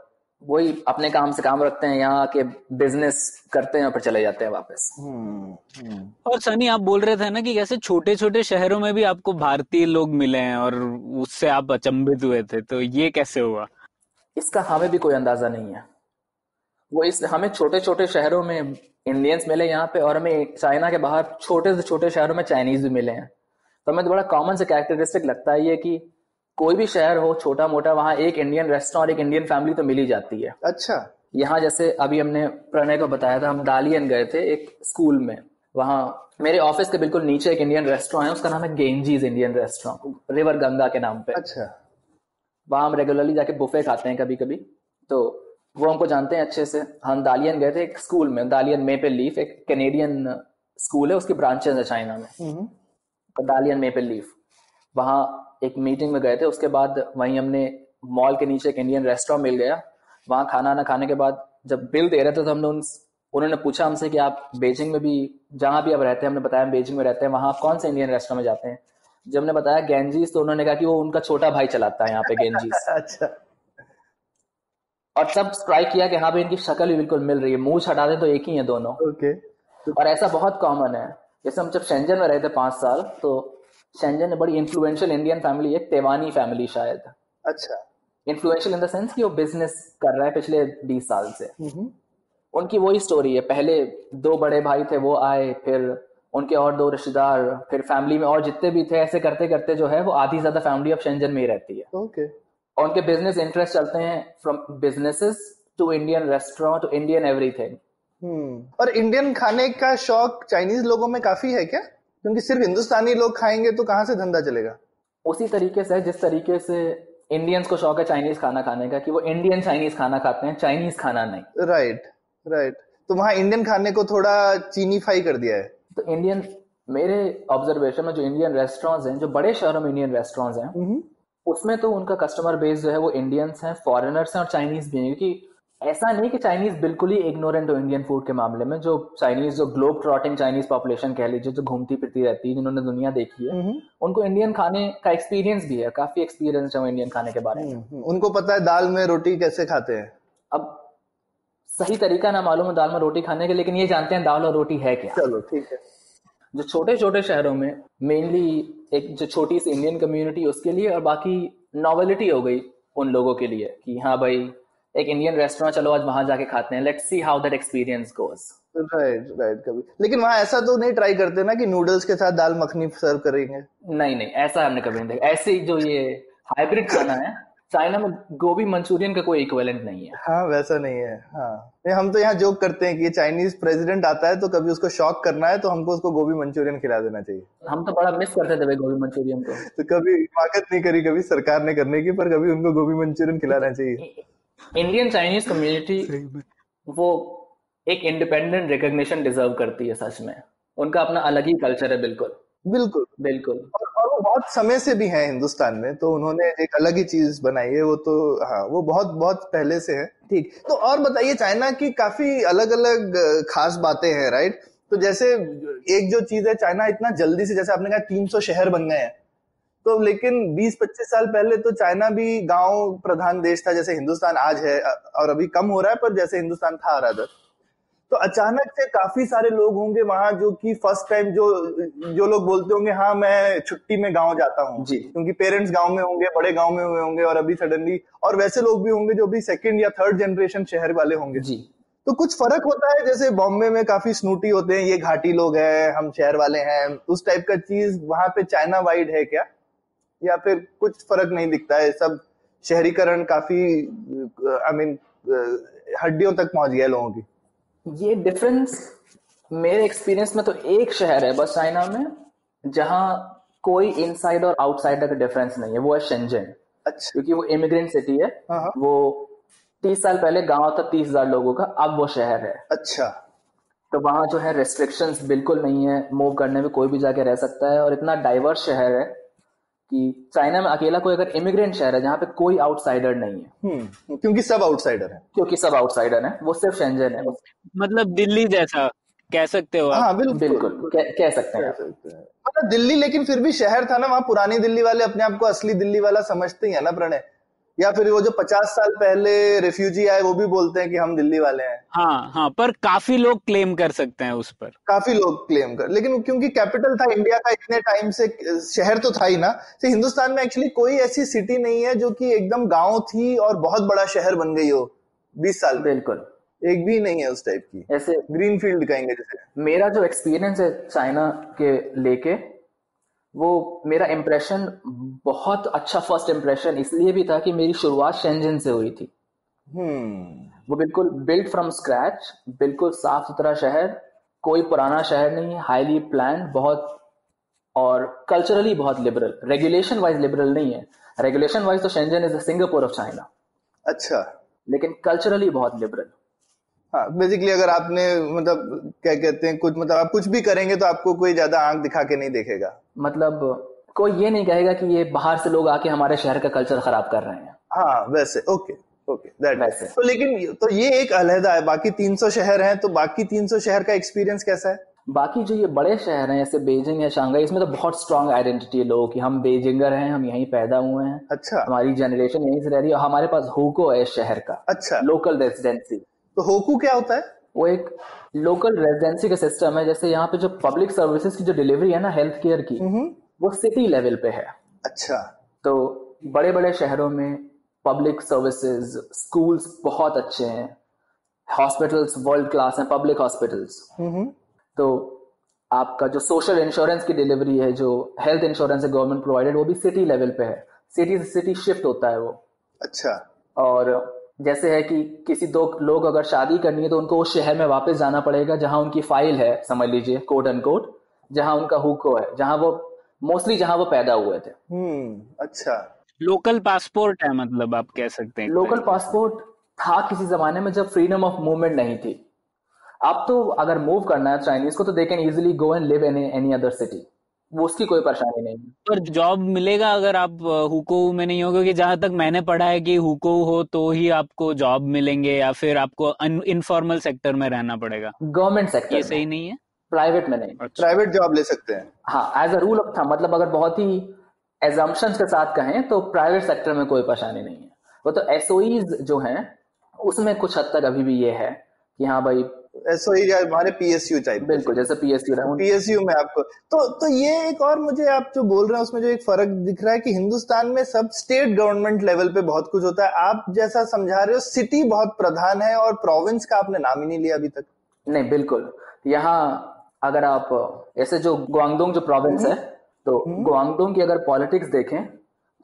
वही अपने काम से काम रखते हैं यहाँ के बिज़नेस करते हैं और फिर चले जाते हैं वापस। हम्म हम्म और सनी आप बोल रहे थे ना कि कैसे छोटे छोटे शहरों में भी आपको भारतीय लोग मिले हैं और उससे आप अचंभित हुए थे तो ये कैसे हुआ? इसका हमें भी कोई अंदाज़ा नहीं है। वो इस हमें छोटे छोटे शहरों में इंडियंस मिले यहाँ पे और हमें चाइना के बाहर छोटे से छोटे शहरों में चाइनीज़ भी मिले हैं। तो हमें तो बड़ा कॉमन से कैरेक्टरिस्टिक लगता है ये कि कोई भी शहर हो छोटा मोटा वहाँ एक इंडियन रेस्टोरेंट एक इंडियन फैमिली तो मिल ही जाती है। अच्छा। यहाँ जैसे अभी हमने प्रणय को बताया था हम दालियन गए थे एक स्कूल में। वहाँ मेरे ऑफ़िस के बिल्कुल नीचे एक इंडियन रेस्टोरेंट है उसका नाम है Ganges Indian restaurant river Ganga के नाम पे। अच्छा। वहाँ हम रेगुलरली जाके बुफे खाते हैं कभी कभी तो वो हमको जानते हैं अच्छे से। हम दालियन गए थे एक स्कूल में दालियन मेपल लीफ एक कैनेडियन स्कूल है उसकी ब्रांचेस है चाइना में। तो दालियन मेपल लीफ वहाँ एक मीटिंग में गए थे उसके बाद वहीं हमने मॉल के नीचे एक इंडियन रेस्टोरेंट मिल गया। वहाँ खाना ना खाने के बाद जब बिल दे रहे थे तो हमने उन उन्होंने पूछा हमसे कि आप बेजिंग में भी जहाँ भी आप रहते हैं हमने बताया बेजिंग में रहते हैं वहाँ आप कौन से इंडियन रेस्टोरेंट में जाते हैं? जब हमने बताया गेंजीज तो उन्होंने कहा कि वो उनका छोटा भाई चलाता है यहाँ पे गेंजीज [laughs] अच्छा। और तब स्ट्राइक किया कि हाँ भाई इनकी शक्ल भी बिल्कुल मिल रही है। मुँह हटा दें तो एक ही है दोनों। ओके और ऐसा बहुत कॉमन है। जैसे हम जब शेंजन में रहे थे पाँच साल तो शेंजन में बड़ी इन्फ्लुएंशियल इंडियन फैमिली है तेवानी फैमिली शायद। अच्छा। इन्फ्लुएंशियल इन द सेंस कि वो बिज़नेस कर रहा है पिछले बीस साल से। हम्म, उनकी वही स्टोरी है। पहले दो बड़े भाई थे वो आए फिर उनके और दो रिश्तेदार फिर फैमिली में और जितने भी थे ऐसे करते करते जो है वो आधी ज़्यादा फैमिली अब शेंजन में ही रहती है। ओके और उनके बिज़नेस इंटरेस्ट चलते हैं from businesses to Indian restaurant to Indian everything हम्म। और इंडियन खाने का शौक चाइनीज़ लोगों में काफ़ी है क्या? क्योंकि सिर्फ़ हिंदुस्तानी लोग खाएँगे तो कहाँ से धंधा चलेगा? उसी तरीके से जिस तरीके से इंडियंस को शौक है चाइनीज़ खाना खाने का कि वो इंडियन चाइनीज़ खाना खाते हैं चाइनीज़ खाना नहीं। राइट राइट तो वहाँ इंडियन खाने को थोड़ा चीनीफाई कर दिया है। तो इंडियन मेरे ऑब्जर्वेशन में जो इंडियन रेस्टोरेंट्स हैं जो बड़े शहरों में इंडियन रेस्टोरेंट्स हैं हम्म, उसमें तो उनका कस्टमर बेस जो है वो इंडियंस हैं फॉरेनर्स हैं और चाइनीज़ भी हैं क्योंकि ऐसा नहीं कि चाइनीज़ बिल्कुल ही इग्नोरेंट हो इंडियन फ़ूड के मामले में जो चाइनीज़ जो ग्लोब ट्रॉटिंग चाइनीज़ पॉपुलेशन कह लीजिए जो घूमती फिरती रहती है जिन्होंने दुनिया देखी है हम्म, उनको इंडियन खाने का एक्सपीरियंस भी है काफ़ी एक्सपीरियंस है वो इंडियन खाने के बारे में। हम्म, उनको पता है दाल में रोटी कैसे खाते हैं? अब सही तरीका ना मालूम है दाल में रोटी खाने का लेकिन ये जानते हैं दाल और रोटी है क्या। चलो ठीक है। जो छोटे छोटे शहरों में मेनली एक जो छोटी सी इंडियन कम्युनिटी उसके लिए और बाकी नॉवेलिटी हो गई उन लोगों के लिए कि हाँ भाई एक इंडियन रेस्टोरेंट चलो आज वहाँ जाके खाते हैं। Let's see how that experience goes right right कभी। लेकिन वहाँ ऐसा तो नहीं ट्राई करते ना कि नूडल्स के साथ दाल मखनी सर्व करेंगे। नहीं नहीं ऐसा हमने कभी नहीं देखा। ऐसे जो ये हाइब्रिड खाना है चाइना में गोभी मंचूरियन का कोई इक्विवेलेंट नहीं है। हाँ वैसा नहीं है हाँ। हम तो यहाँ जोक करते हैं कि चाइनीज़ प्रेसिडेंट आता है तो कभी उसको शॉक करना है तो हमको उसको गोभी मंचूरियन खिला देना चाहिए। हम तो बड़ा मिस करते थे गोभी मंचूरियन को। तो कभी हिमाकत नहीं करी कभी सरकार ने करने की पर कभी उनको गोभी मंचूरियन खिलाना चाहिए। इंडियन चाइनीज़ कम्युनिटी वो एक इंडिपेंडेंट रिकग्निशन डिजर्व करती है सच में। उनका अपना अलग ही कल्चर है बिल्कुल। बिल्कुल। बिल्कुल। और, और वो बहुत समय से भी हैं हिंदुस्तान में तो उन्होंने एक अलग ही चीज़ बनाई है वो तो हाँ वो बहुत बहुत पहले से है। ठीक तो और बताइए चाइना की काफ़ी अलग अलग खास बातें हैं राइट? तो जैसे एक जो चीज़ है चाइना इतना जल्दी से जैसे आपने कहा 300 शहर बन गए हैं। तो लेकिन 20-25 साल पहले तो चाइना भी गाँव प्रधान देश था जैसे हिंदुस्तान आज है और अभी कम हो रहा है पर जैसे हिंदुस्तान था रादर तो अचानक से काफ़ी सारे लोग होंगे वहाँ जो कि फ़र्स्ट टाइम जो जो लोग बोलते होंगे हाँ मैं छुट्टी में गाँव जाता हूँ। क्योंकि पेरेंट्स गाँव में होंगे बड़े गाँव में हुए होंगे और अभी सडनली और वैसे लोग भी होंगे जो अभी सेकंड या थर्ड जनरेशन शहर वाले होंगे। जी। तो कुछ फ़र्क होता है जैसे बॉम्बे में काफ़ी स्नूटी होते हैं ये घाटी लोग हैं हम शहर वाले हैं। उस टाइप का चीज़ वहाँ पे चाइना वाइड है क्या? या फिर कुछ फ़र्क नहीं दिखता है सब शहरीकरण काफ़ी आई मीन हड्डियों तक पहुँच गया लोगों की। ये डिफरेंस मेरे एक्सपीरियंस में तो एक शहर है बस चाइना में जहाँ कोई इनसाइड और आउटसाइडर का डिफरेंस नहीं है वो है शेंजन अच्छा। क्योंकि वो इमिग्रेंट सिटी है हाँ, हाँ। वो तीस साल पहले गाँव था तीस हज़ार लोगों का अब वो शहर है। अच्छा। तो वहाँ जो है रेस्ट्रिक्शंस बिल्कुल नहीं है मूव करने में कोई भी जाके रह सकता है और इतना डाइवर्स शहर है कि चाइना में अकेला कोई अगर इमिग्रेंट शहर है जहाँ पे कोई आउटसाइडर नहीं है। हम्म क्योंकि सब आउटसाइडर है। क्योंकि सब आउटसाइडर है वो सिर्फ़ शेंजन है। मतलब दिल्ली जैसा कह सकते हो हाँ बिल्कुल। बिल्कुल कह, कह सकते हैं। मतलब दिल्ली लेकिन फिर भी शहर था ना वहाँ पुरानी दिल्ली वाले अपने आप को असली दिल्ली वाला समझते ही है ना प्रणय? या फिर वो जो पचास साल पहले रेफ्यूजी आए वो भी बोलते हैं कि हम दिल्ली वाले हैं। हाँ हाँ पर काफ़ी लोग क्लेम कर सकते हैं उस पर। काफ़ी लोग क्लेम कर लेकिन क्योंकि कैपिटल था इंडिया का इतने टाइम से शहर तो था ही ना तो हिंदुस्तान में एक्चुअली कोई ऐसी सिटी नहीं है जो कि एकदम गाँव थी और बहुत बड़ा शहर बन गई हो बीस साल बिल्कुल। एक भी नहीं है उस टाइप की। ऐसे ग्रीन फ़ील्ड कहेंगे जैसे। मेरा जो एक्सपीरियंस है चाइना के लेके वो मेरा इम्प्रेशन बहुत अच्छा फ़र्स्ट इम्प्रेशन इसलिए भी था कि मेरी शुरुआत शेंजन से हुई थी। हम्म। वो बिल्कुल बिल्ड फ्रॉम स्क्रैच बिल्कुल साफ़ सुथरा शहर कोई पुराना शहर नहीं हाईली प्लान बहुत और कल्चरली बहुत लिबरल रेगुलेशन वाइज लिबरल नहीं है। रेगुलेशन वाइज तो Shenzhen is the Singapore of China अच्छा। लेकिन कल्चरली बहुत लिबरल हाँ बेसिकली अगर आपने मतलब क्या कहते हैं कुछ मतलब आप कुछ भी करेंगे तो आपको कोई ज़्यादा आँख दिखा के नहीं देखेगा। मतलब कोई ये नहीं कहेगा कि ये बाहर से लोग आके हमारे शहर का कल्चर खराब कर रहे हैं। हाँ वैसे ओके ओके दैट वैसे। तो लेकिन तो ये एक अलहदा है बाकी 300 शहर हैं तो बाकी 300 शहर का एक्सपीरियंस कैसा है? बाकी जो ये बड़े शहर हैं जैसे बेजिंग या शंघाई इसमें तो बहुत स्ट्रांग आइडेंटिटी है लोगों की। हम बेजिंगर हैं हम यहीं पैदा हुए हैं। अच्छा। हमारी जनरेशन यहीं से रह रही है हमारे पास हुको है इस शहर का। अच्छा। लोकल रेजिडेंसी तो होकू क्या होता है? वो एक लोकल रेजिडेंसी का सिस्टम है जैसे यहाँ पे जो पब्लिक सर्विसेज़ की जो डिलीवरी है ना हेल्थ केयर की वो सिटी लेवल पे है। अच्छा। तो बड़े बड़े शहरों में पब्लिक सर्विसेज़ स्कूल्स बहुत अच्छे हैं। हॉस्पिटल्स वर्ल्ड क्लास हैं पब्लिक हॉस्पिटल्स तो आपका जो सोशल इंश्योरेंस की डिलीवरी है जो हेल्थ इंश्योरेंस है गवर्नमेंट प्रोवाइडेड वो भी सिटी लेवल पे है। सिटी से सिटी शिफ्ट होता है वो। अच्छा। और जैसे है कि किसी दो लोग अगर शादी करनी है तो उनको उस शहर में वापस जाना पड़ेगा जहाँ उनकी फ़ाइल है समझ लीजिए कोट एंड कोट जहाँ उनका हुको है जहाँ वो मोस्टली जहाँ वो पैदा हुए थे। हम्म अच्छा। लोकल पासपोर्ट है मतलब आप कह सकते हैं। लोकल पासपोर्ट था किसी जमाने में जब फ्रीडम ऑफ़ मूवमेंट नहीं थी। अब तो अगर मूव करना है चाइनीज़ को तो they can easily go and live in any other city उसकी कोई परेशानी नहीं है। पर जॉब मिलेगा अगर आप हुको में नहीं हो क्योंकि जहाँ तक मैंने पढ़ा है कि हुको हो तो ही आपको जॉब मिलेंगे या फिर आपको इनफॉर्मल सेक्टर में रहना पड़ेगा। गवर्नमेंट सेक्टर ये सही नहीं है? प्राइवेट में नहीं। अच्छा। प्राइवेट जॉब ले सकते हैं। हाँ एज अ रूल ऑफ़ था मतलब अगर बहुत ही एजम्पन के साथ कहें तो प्राइवेट सेक्टर में कोई परेशानी नहीं है। वो तो एसओईज जो है उसमें कुछ हद तक अभी भी ये है कि हाँ भाई हमारे पीएसयू टाइप बिल्कुल जैसे पीएसयू पीएसयू में आपको तो तो ये एक और मुझे आप जो बोल रहे हैं उसमें जो एक फ़र्क दिख रहा है कि हिंदुस्तान में सब स्टेट गवर्नमेंट लेवल पे बहुत कुछ होता है। आप जैसा समझा रहे हो सिटी बहुत प्रधान है और प्रोविंस का आपने नाम ही नहीं लिया अभी तक। नहीं बिल्कुल। यहाँ अगर आप ऐसे जो ग्वांगडोंग जो प्रोविंस है तो ग्वांगडोंग की अगर पॉलिटिक्स देखें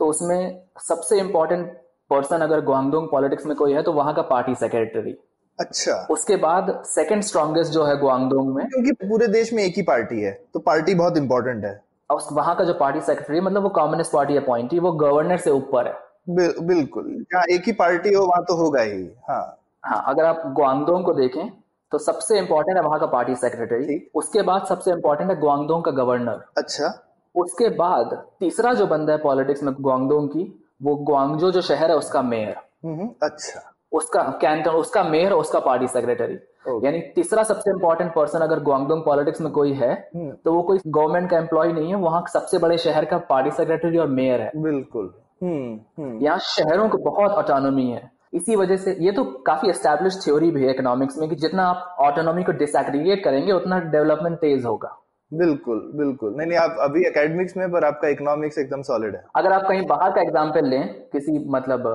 तो उसमें सबसे इम्पोर्टेंट पर्सन अगर ग्वांगडोंग पॉलिटिक्स में कोई है तो वहाँ का पार्टी सेक्रेटरी अच्छा। उसके बाद सेकंड स्ट्रॉन्गेस्ट जो है ग्वांगडोंग में। क्योंकि पूरे देश में एक ही पार्टी है तो पार्टी बहुत इंपॉर्टेंट है। और वहाँ का जो पार्टी सेक्रेटरी मतलब वो कम्युनिस्ट पार्टी अपॉइंटी वो गवर्नर से ऊपर है। बिल, बिल्कुल। जहाँ एक ही पार्टी हो वहाँ तो होगा ही हाँ। हाँ अगर आप ग्वांगडोंग को देखें तो सबसे इम्पोर्टेंट है वहाँ का पार्टी सेक्रेटरी उसके बाद सबसे इम्पोर्टेंट है ग्वांगडोंग का गवर्नर अच्छा। उसके बाद तीसरा जो बंदा है पॉलिटिक्स में ग्वांगडोंग की वो ग्वांगजो जो शहर है उसका मेयर हम्म, अच्छा। उसका कैंटन उसका मेयर उसका पार्टी सेक्रेटरी Okay. यानी तीसरा सबसे इंपॉर्टेंट पर्सन अगर ग्वांगडोंग पॉलिटिक्स में कोई है हम्म। तो वो कोई गवर्नमेंट का एम्प्लॉय नहीं है वहाँ सबसे बड़े शहर का पार्टी सेक्रेटरी और मेयर है। बिल्कुल। हम्म हम्म। यहाँ शहरों को बहुत ऑटोनॉमी है। इसी वजह से ये तो काफ़ी एस्टेब्लिश थ्योरी भी है इकोनॉमिक्स में कि जितना आप ऑटोनॉमी को डिसएग्रीगेट करेंगे उतना डेवलपमेंट तेज होगा। बिल्कुल बिल्कुल। नहीं नहीं आप अभी एकेडमिक्स में पर आपका इकोनॉमिक्स एकदम सॉलिड है। अगर आप कहीं बाहर का एग्ज़ाम्पल लें किसी मतलब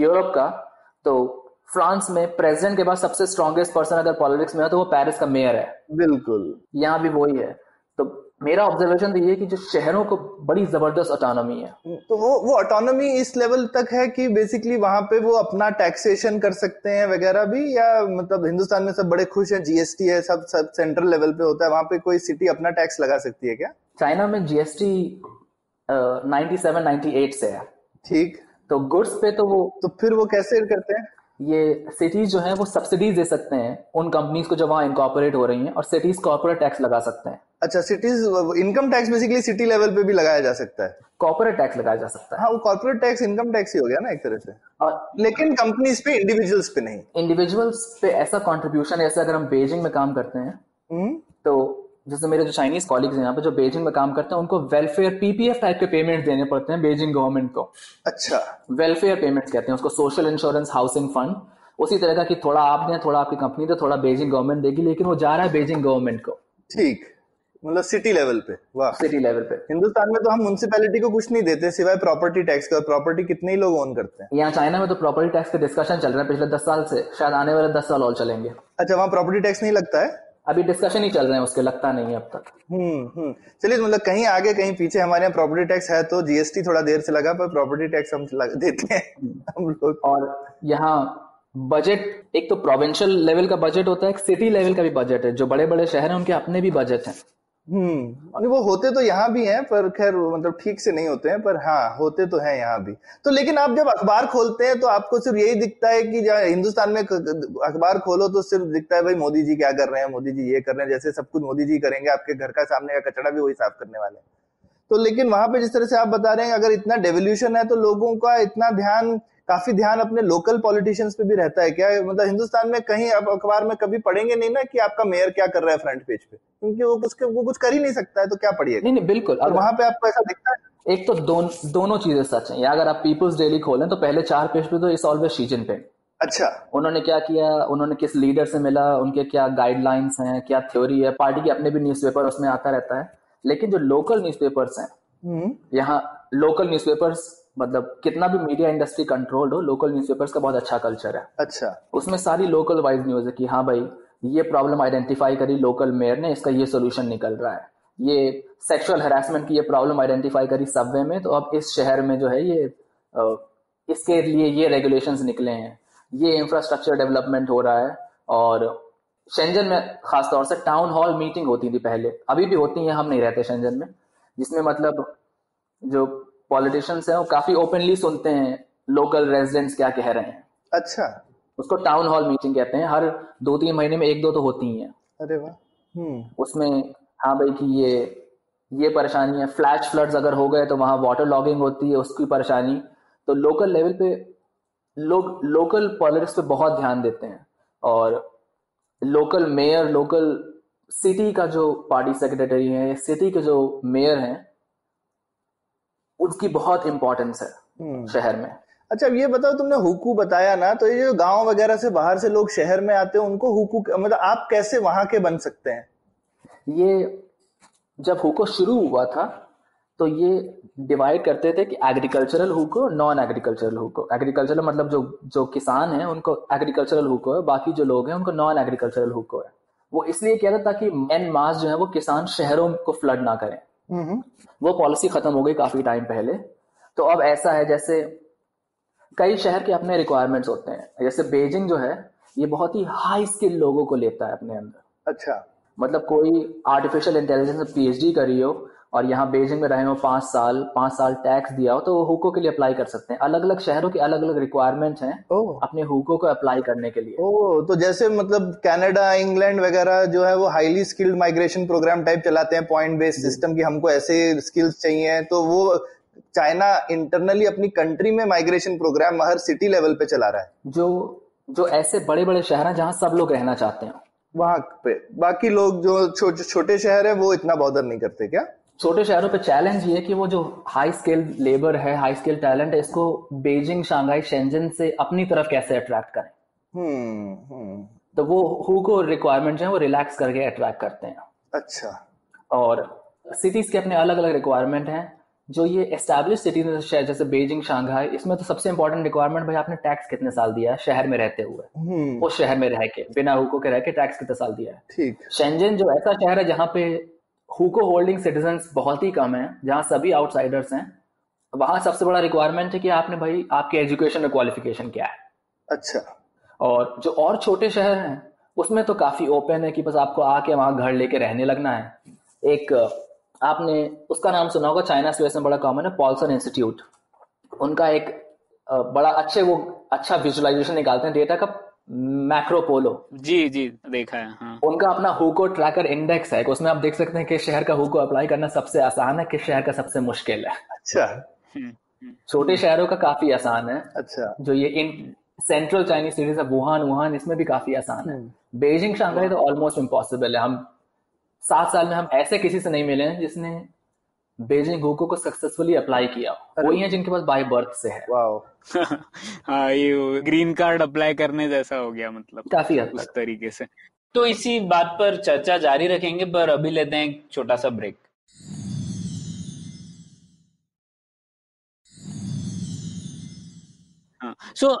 यूरोप का तो फ्रांस में प्रेसिडेंट के बाद सबसे स्ट्रॉन्गेस्ट पर्सन अगर पॉलिटिक्स में है तो वो पेरिस का मेयर है। बिल्कुल। यहाँ भी वही है। तो मेरा ऑब्जर्वेशन तो ये कि जो शहरों को बड़ी ज़बरदस्त ऑटोनॉमी है। तो वो वो ऑटोनॉमी इस लेवल तक है कि बेसिकली वहाँ पे वो अपना टैक्सेशन कर सकते हैं वगैरह भी या मतलब हिंदुस्तान में सब बड़े खुश हैं जीएसटी है सब सब सेंट्रल लेवल पे होता है वहाँ पे कोई सिटी अपना टैक्स लगा सकती है क्या? चाइना में GST ninety seven ninety eight से है। ठीक। तो गुड्स पे तो वो तो फिर वो कैसे करते हैं? ये सिटीज़ जो है वो सब्सिडीज दे सकते हैं उन कंपनीज़ को जो वहाँ इनकॉर्पोरेट हो रही हैं और सिटीज़ कॉर्पोरेट टैक्स लगा सकते हैं। अच्छा cities income tax basically city level पे भी लगाया जा सकता है। कॉर्पोरेट टैक्स लगाया जा सकता है। हाँ वो कॉर्पोरेट टैक्स इनकम टैक्स ही हो गया ना एक तरह से। और लेकिन कंपनीज़ पे इंडिविजुअल्स पे नहीं। इंडिविजुअल्स पे ऐसा कॉन्ट्रीब्यूशन जैसे अगर हम बेजिंग में काम करते हैं हम्म। तो जैसे मेरे जो चाइनीज़ कॉलीग्स हैं यहाँ पे जो बेजिंग में काम करते हैं उनको वेलफेयर पीपीएफ टाइप के पेमेंट देने पड़ते हैं बेजिंग गवर्नमेंट को। अच्छा। वेलफेयर पेमेंट कहते हैं उसको सोशल इंश्योरेंस हाउसिंग फंड उसी तरह का कि थोड़ा आप दें थोड़ा आपकी कंपनी दे थोड़ा बेजिंग गवर्नमेंट देगी लेकिन वो जा रहा है बेजिंग गवर्नमेंट को। ठीक। मतलब सिटी लेवल पे। वाह। सिटी लेवल पे। हिंदुस्तान में तो हम म्यूनसिपैलिटी को कुछ नहीं देते सिवाय प्रॉपर्टी टैक्स का। प्रॉपर्टी कितने ही लोग ओन करते हैं। यहाँ चाइना में तो प्रॉपर्टी टैक्स का डिस्कशन चल रहा है पिछले दस साल से। शायद आने वाले दस साल और चलेंगे। अच्छा वहाँ प्रॉपर्टी टैक्स नहीं लगता है? अभी डिस्कशन ही चल रहे हैं उसके लगता नहीं है अब तक। हम्म हम्म। चलिए मतलब कहीं आगे कहीं पीछे हमारे यहाँ प्रॉपर्टी टैक्स है तो जीएसटी थोड़ा देर से लगा पर प्रॉपर्टी टैक्स हम लग, देते हैं हम लोग। और यहाँ बजट एक तो प्रोविंशियल लेवल का बजट होता है एक सिटी लेवल का भी बजट है। जो बड़े बड़े शहर हैं उनके अपने भी बजट हैं। हम्म। वो होते तो यहाँ भी हैं, पर खैर मतलब ठीक से नहीं होते हैं, पर हाँ होते तो हैं यहाँ भी। तो लेकिन आप जब अखबार खोलते हैं तो आपको सिर्फ़ यही दिखता है कि जहाँ हिंदुस्तान में अखबार खोलो तो सिर्फ़ दिखता है, भाई मोदी जी क्या कर रहे हैं, मोदी जी ये कर रहे हैं, जैसे सब कुछ मोदी जी करेंगे, आपके घर का सामने का कचरा भी वही साफ़ करने वाले तो लेकिन वहाँ पे जिस तरह से आप बता रहे हैं, अगर इतना डेवोल्यूशन है तो लोगों का इतना ध्यान काफ़ी ध्यान अपने लोकल पॉलिटिशियंस पे भी रहता है क्या? मतलब हिंदुस्तान में कहीं आप अखबार में कभी पढ़ेंगे नहीं ना कि आपका मेयर क्या कर रहा है फ्रंट पेज पे? क्योंकि वो कुछ वो कुछ कर ही नहीं सकता है तो क्या पढ़िएगा नहीं नहीं बिल्कुल और वहाँ पे आपको ऐसा दिखता है? एक तो दोन, दोनों चीज़ें सच है। अगर आप पीपुल्स डेली खोलें तो पहले चार पेज पे तो इस ऑलवेज शी जिनपिंग अच्छा। उन्होंने क्या किया? उन्होंने किस लीडर से मिला? उनके क्या गाइडलाइंस हैं? क्या थ्योरी है? पार्टी के अपने भी न्यूज़पेपर उसमें आता रहता है। लेकिन जो लोकल न्यूज़पेपर्स हैं हम्म, यहाँ लोकल न्यूज़पेपर्स मतलब कितना भी मीडिया इंडस्ट्री कंट्रोल्ड हो लोकल न्यूज़पेपर्स का बहुत अच्छा कल्चर है। अच्छा। उसमें सारी लोकल वाइज न्यूज़ है कि हाँ भाई ये प्रॉब्लम आइडेंटिफाई करी लोकल मेयर ने इसका ये सोल्यूशन निकल रहा है। ये सेक्सुअल हरासमेंट की ये प्रॉब्लम आइडेंटिफाई करी सबवे में तो अब इस शहर में जो है ये इसके लिए ये रेगुलेशंस निकले हैं। ये इंफ्रास्ट्रक्चर डेवलपमेंट हो रहा है और शेंजन में खासतौर से टाउन हॉल मीटिंग होती थी पहले। अभी भी होती है हम नहीं रहते शेंजन में। जिसमें मतलब जो पॉलिटिशियंस हैं वो काफ़ी ओपनली सुनते हैं लोकल रेजिडेंट्स क्या कह रहे हैं। अच्छा। उसको टाउन हॉल मीटिंग कहते हैं हर दो तीन महीने में एक दो तो होती ही। है अरे वाह। हम्म। उसमें हाँ भाई कि ये ये परेशानी है फ्लैश फ्लड्स अगर हो गए तो वहाँ वाटर लॉगिंग होती है उसकी परेशानी। तो लोकल लेवल पे लोग लोकल पॉलिटिक्स पे बहुत ध्यान देते हैं। और लोकल मेयर लोकल सिटी का जो पार्टी सेक्रेटरी है सिटी के जो मेयर हैं उसकी बहुत इंपॉर्टेंस है हम्म। शहर में। अच्छा अब ये बताओ तुमने हुकू बताया ना तो ये जो गाँव वगैरह से बाहर से लोग शहर में आते हैं उनको हुकू मतलब आप कैसे वहाँ के बन सकते हैं? ये जब हुको शुरू हुआ था तो ये डिवाइड करते थे कि agricultural hukou non agricultural hukou. Agricultural मतलब जो जो किसान हैं उनको एग्रीकल्चरल हुको है बाकी जो लोग हैं उनको नॉन एग्रीकल्चरल हुको है। वो इसलिए किया था ताकि एन मास जो है वो किसान शहरों को फ्लड ना करें। वो पॉलिसी खत्म हो गई काफ़ी टाइम पहले। तो अब ऐसा है जैसे कई शहर के अपने रिक्वायरमेंट्स होते हैं। जैसे बेजिंग जो है ये बहुत ही हाई स्किल लोगों को लेता है अपने अंदर। अच्छा। मतलब कोई आर्टिफिशियल इंटेलिजेंस में पीएचडी करी हो और यहाँ बेजिंग में रहे हो पाँच साल पाँच साल टैक्स दिया हो तो वो हुको के लिए अप्लाई कर सकते हैं। अलग अलग शहरों के अलग अलग रिक्वायरमेंट्स हैं अपने हुको को अप्लाई करने के लिए। ओ तो जैसे मतलब कनाडा इंग्लैंड वगैरह जो है वो highly skilled migration program type चलाते हैं पॉइंट बेस्ड सिस्टम की हमको ऐसे स्किल्स चाहिए तो वो चाइना इंटरनली अपनी कंट्री में माइग्रेशन प्रोग्राम हर सिटी लेवल पे चला रहा है। जो जो ऐसे बड़े बड़े शहर हैं जहाँ सब लोग रहना चाहते हैं। वहाँ पे। बाकी लोग जो छोटे शहर है वो इतना बॉदर नहीं करते क्या? छोटे शहरों पे चैलेंज ये है कि वो जो हाई स्केल लेबर है हाई स्केल टैलेंट है इसको बेजिंग शांघाई शेंजन से अपनी तरफ़ कैसे अट्रैक्ट करें? हम्म हम्म। तो वो हु को रिक्वायरमेंट जो है वो रिलैक्स करके अट्रैक्ट करते हैं। अच्छा। और सिटीज़ के अपने अलग अलग रिक्वायरमेंट हैं जो ये एस्टैब्लिश सिटीज़ जैसे बेजिंग शांघाई इसमें तो सबसे इंपॉर्टेंट रिक्वायरमेंट भाई आपने टैक्स कितने साल दिया है शहर में रहते हुए। हम्म। उस शहर में रह के बिना हुको के रह के टैक्स कितने साल दिया है। ठीक। शेंजन जो ऐसा शहर है जहाँ पे हुको होल्डिंग सिटीजन बहुत ही कम है जहाँ सभी आउटसाइडर्स हैं। वहाँ सबसे बड़ा रिक्वायरमेंट है कि आपने भाई आपके एजुकेशन और क्वालिफिकेशन क्या है। अच्छा। और जो और छोटे शहर हैं उसमें तो काफ़ी ओपन है कि बस आपको आके वहाँ घर लेके रहने लगना है। एक आपने उसका नाम सुना होगा चाइना स्पेस में बड़ा कॉमन है पॉल्सन इंस्टीट्यूट। उनका एक बड़ा अच्छे वो अच्छा विजुअलाइजेशन निकालते हैं डेटा का मैक्रोपोलो। जी जी देखा है हाँ। उनका अपना हुको ट्रैकर इंडेक्स है उसमें आप देख सकते हैं कि शहर का हुको अप्लाई करना सबसे आसान है किस शहर का सबसे मुश्किल है। अच्छा। हम्म, हम्म। छोटे शहरों का काफ़ी आसान है। अच्छा। जो ये इन सेंट्रल चाइनीज़ सिटीज़ है वुहान वुहान इसमें भी काफ़ी आसान है। बेजिंग शंघाई तो ऑलमोस्ट इम्पॉसिबल है। हम सात साल में हम ऐसे किसी से नहीं मिले हैं जिसने बेजिंग हुको को सक्सेसफुली अप्लाई किया हो। वही है जिनके पास बाय बर्थ से है। वाह [laughs] हाँ ये ग्रीन कार्ड अप्लाई करने जैसा हो गया मतलब काफ़ी हद उस तरीके से। तो इसी बात पर चर्चा जारी रखेंगे पर अभी लेते हैं एक छोटा सा ब्रेक हाँ सो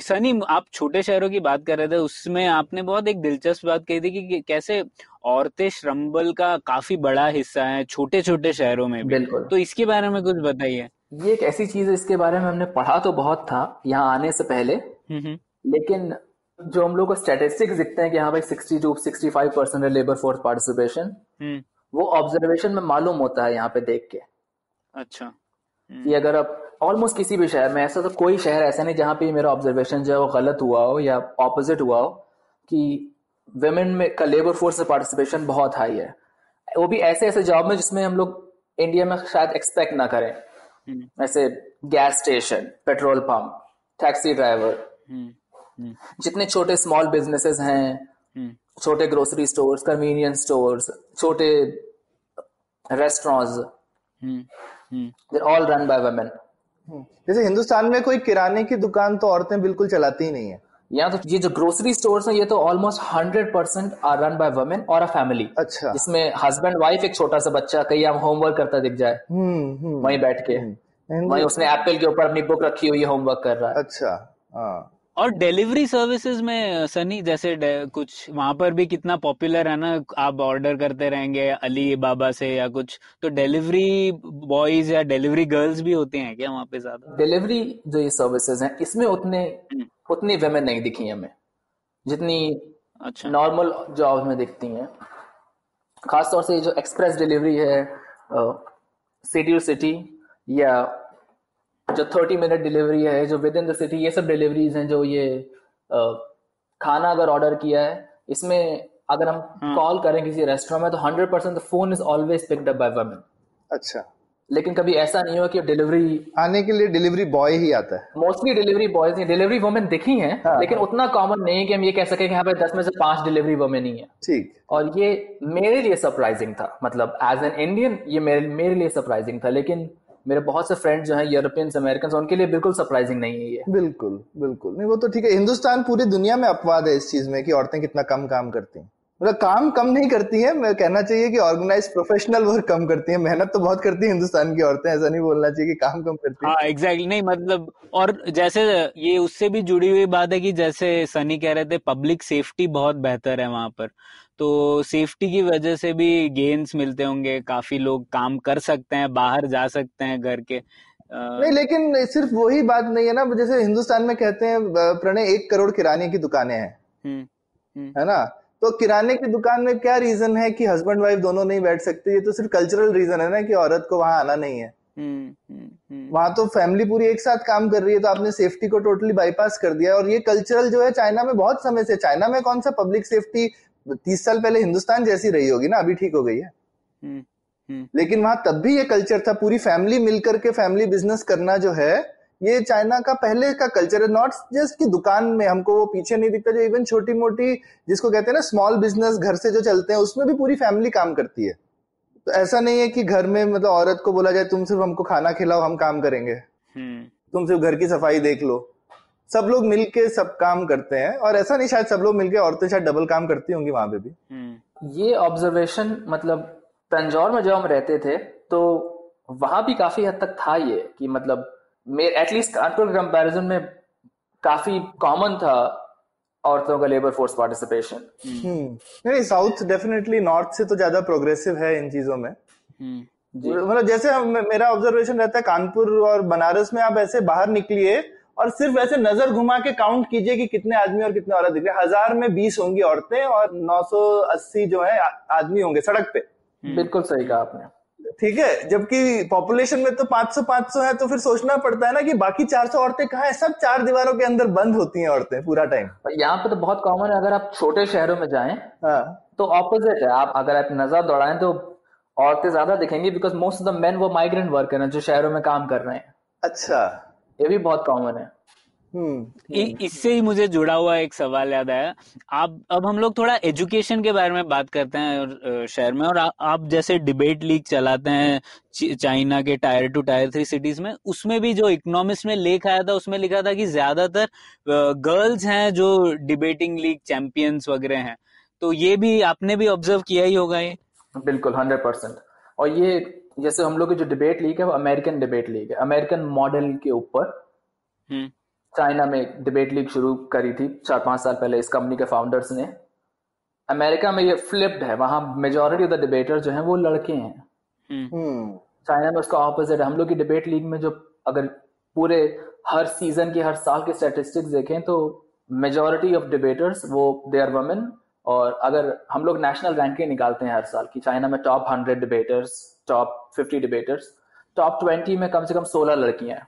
सनी आप छोटे शहरों की बात कर रहे थे उसमें आपने बहुत एक दिलचस्प बात कही थी कि कैसे औरतें श्रम बल का काफ़ी बड़ा हिस्सा है छोटे छोटे शहरों में भी। बिल्कुल। तो इसके बारे में कुछ बताइए। ये एक ऐसी चीज़ है इसके बारे में हमने पढ़ा तो बहुत था यहाँ आने से पहले। हम्म हम्म। लेकिन जो हम लोग को स्टैटिस्टिक्स दिखते हैं कि हाँ भाई sixty two sixty five percent है लेबर फोर्स पार्टिसिपेशन वो ऑब्जर्वेशन में मालूम होता है यहाँ पे देख के। अच्छा। हम्म, कि अगर आप ऑलमोस्ट किसी भी शहर में ऐसा तो कोई शहर ऐसा नहीं जहाँ पे मेरा ऑब्जर्वेशन जो है वो गलत हुआ हो या ऑपोजिट हुआ हो कि वेमेन में का लेबर फोर्स में पार्टिसिपेशन बहुत हाई है। वो भी ऐसे ऐसे जॉब में जिसमें हम लोग इंडिया में शायद एक्सपेक्ट ना करें। हम्म, ऐसे gas station petrol pump taxi driver जितने छोटे स्मॉल बिजनेसेस हैं हम्म, छोटे ग्रोसरी स्टोर्स कन्वीनियंस स्टोर्स छोटे restaurants they all run by women जैसे हिंदुस्तान में कोई किराने की दुकान तो औरतें बिल्कुल चलाती ही नहीं है। यहाँ तो ये जो ग्रोसरी स्टोर्स हैं ये तो almost hundred percent are run by women और अ फैमिली अच्छा। इसमें हस्बैंड वाइफ एक छोटा सा बच्चा कहीं हम होमवर्क करता दिख जाए। हम्म हम्म। वहीं बैठ के। हिंदू- वहीं उसने एप्पल के ऊपर अपनी बुक रखी हुई है होमवर्क कर रहा है। अच्छा हाँ। और डिलीवरी सर्विसेज़ में सनी जैसे कुछ वहाँ पर भी कितना पॉपुलर है ना आप ऑर्डर करते रहेंगे अली बाबा से या कुछ तो डिलीवरी बॉयज़ या डिलीवरी गर्ल्स भी होते हैं क्या वहाँ पे ज़्यादा? डिलीवरी जो ये सर्विसेज़ हैं इसमें उतने हम्म। उतनी वेमेन नहीं दिखी हमें। जितनी अच्छा। नॉर्मल जॉब्स में दिखती हैं। खासतौर से जो एक्सप्रेस डिलीवरी है सिटी टू सिटी या जो थर्टी मिनट डिलीवरी है जो विद इन द सिटी ये सब डिलीवरीज हैं जो ये अ, खाना अगर ऑर्डर किया है इसमें अगर हम। कॉल करें किसी रेस्टोरेंट में तो hundred percent the phone is always picked up by women अच्छा। लेकिन कभी ऐसा नहीं हुआ कि डिलीवरी आने के लिए डिलीवरी बॉय ही आता है। मोस्टली डिलीवरी बॉयज़ नहीं डिलीवरी वुमेन दिखी हैं हाँ, लेकिन उतना कॉमन नहीं है कि हम ये कह सके कि यहाँ पे दस में से पाँच डिलीवरी वुमेन ही है। ठीक। और ये मेरे लिए सरप्राइजिंग था मतलब एज एन इंडियन ये मेरे मेरे लिए सरप्राइजिंग था लेकिन मेरे बहुत से फ्रेंड्स जो हैं यूरोपियंस अमेरिकन उनके लिए बिल्कुल सरप्राइजिंग नहीं है ये। बिल्कुल बिल्कुल। नहीं वो तो ठीक है। हिंदुस्तान पूरी दुनिया में अपवाद है इस चीज़ में कि औरतें कितना कम काम करती हैं। मतलब काम कम नहीं करती है मैं कहना चाहिए कि ऑर्गेनाइज प्रोफेशनल वर्क कम करती है। मेहनत तो बहुत करती है हिंदुस्तान की औरतें ऐसा नहीं बोलना चाहिए कि काम कम करती है। हाँ एग्जैक्टली नहीं मतलब और जैसे ये उससे भी जुड़ी हुई बात है कि जैसे सनी कह रहे थे पब्लिक सेफ्टी बहुत बेहतर है वहाँ पर। तो सेफ्टी की वजह से भी गेन्स मिलते होंगे काफ़ी लोग काम कर सकते हैं बाहर जा सकते हैं घर के नहीं लेकिन सिर्फ़ वही बात नहीं है ना जैसे हिंदुस्तान में कहते हैं प्रणय एक करोड़ किराने की दुकानें हैं। हम्म, हम्म, है ना? तो किराने की दुकान में क्या रीजन है कि हस्बैंड वाइफ दोनों नहीं बैठ सकते? ये तो सिर्फ़ कल्चरल रीजन है ना कि औरत को वहाँ आना नहीं है। हम्म, वहाँ तो फैमिली पूरी एक साथ काम कर रही है तो आपने सेफ्टी को टोटली बाईपास कर दिया। और ये कल्चरल जो है चाइना में बहुत समय से चाइना में कौन सा पब्लिक सेफ्टी तीस साल पहले हिंदुस्तान जैसी रही होगी ना अभी ठीक हो गई है। हम्म, हम्म, लेकिन वहाँ तब भी ये कल्चर था पूरी फैमिली मिलकर के फैमिली बिज़नेस करना जो है ये चाइना का पहले का कल्चर है नॉट जस्ट कि दुकान में हमको वो पीछे नहीं दिखता जो इवन छोटी मोटी जिसको कहते हैं ना स्मॉल बिज़नेस घर से जो चलते हैं उसमें भी पूरी फैमिली काम करती है। तो ऐसा नहीं है कि घर में मतलब औरत को बोला जाए तुम सिर्फ़ हमको खाना खिलाओ हम काम करेंगे। हम्म, तुम सिर्फ़ घर की सफ़ाई देख लो। सब लोग मिलके सब काम करते हैं और ऐसा नहीं शायद सब लोग मिलके औरतें शायद डबल काम करती होंगी वहाँ पे भी। हम्म, ये ऑब्जर्वेशन मतलब तंजौर में जब हम रहते थे तो वहाँ भी काफ़ी हद तक था ये कि मतलब मेरे एटलीस्ट कानपुर के कंपैरिजन में काफ़ी कॉमन था औरतों का लेबर फोर्स पार्टिसिपेशन हम्म। नहीं साउथ डेफिनेटली नॉर्थ से तो ज़्यादा प्रोग्रेसिव है इन चीज़ों में। हम्म, मतलब जैसे हम मेरा ऑब्जर्वेशन रहता है कानपुर और बनारस में आप ऐसे बाहर निकलिए और सिर्फ़ ऐसे नज़र घुमा के काउंट कीजिए कि कितने आदमी और कितने औरत दिख रहे हज़ार में बीस होंगी औरतें और 980 जो है आदमी होंगे सड़क पे। बिल्कुल सही कहा आपने। ठीक है? जबकि पॉपुलेशन में तो 500 500 है तो फिर सोचना पड़ता है ना कि बाकी 400 औरतें कहाँ है? सब चार दीवारों के अंदर बंद होती हैं औरतें पूरा टाइम यहाँ पे तो बहुत कॉमन है अगर आप छोटे शहरों में जाएँ हाँ। तो ऑपोजिट है। आप अगर आप नज़र दौड़ाएँ तो औरतें ज़्यादा दिखेंगी because most of the men वो माइग्रेंट वर्कर हैं जो शहरों में काम कर रहे हैं। अच्छा। ये भी बहुत कॉमन है। हम्म। इससे ही मुझे जुड़ा हुआ एक सवाल याद आया। आप अब हम लोग थोड़ा एजुकेशन के बारे में बात करते हैं शहर में और आ, आप जैसे डिबेट लीग चलाते हैं चाइना के tier two tier three cities में उसमें भी जो इकोनॉमिक्स में लेख आया था उसमें लिखा था कि ज़्यादातर गर्ल्स हैं जो डिबेटिंग लीग चैंपियंस वगैरह हैं। तो ये भी आपने भी ऑब्ज़र्व किया ही होगा ये। बिल्कुल हंड्रेड परसेंट और ये जैसे हम लोग की जो डिबेट लीग है वो अमेरिकन डिबेट लीग है। अमेरिकन मॉडल के ऊपर हम्म। चाइना में डिबेट लीग शुरू करी थी चार पाँच साल पहले इस कंपनी के फाउंडर्स ने। अमेरिका में ये फ्लिप्ड है। वहाँ मेजोरिटी ऑफ़ द डिबेटर जो हैं वो लड़के हैं। हम्म। हम्म। चाइना में उसका ऑपोजिट है। हम लोग की डिबेट लीग में जो अगर पूरे हर सीज़न की हर साल के स्टैटिस्टिक्स देखें तो मेजोरिटी ऑफ़ डिबेटर्स वो दे आर वुमेन और अगर हम लोग नेशनल रैंकिंग निकालते हैं हर साल की चाइना में top hundred debaters top fifty debaters top twenty में कम से कम सोलह लड़कियाँ हैं।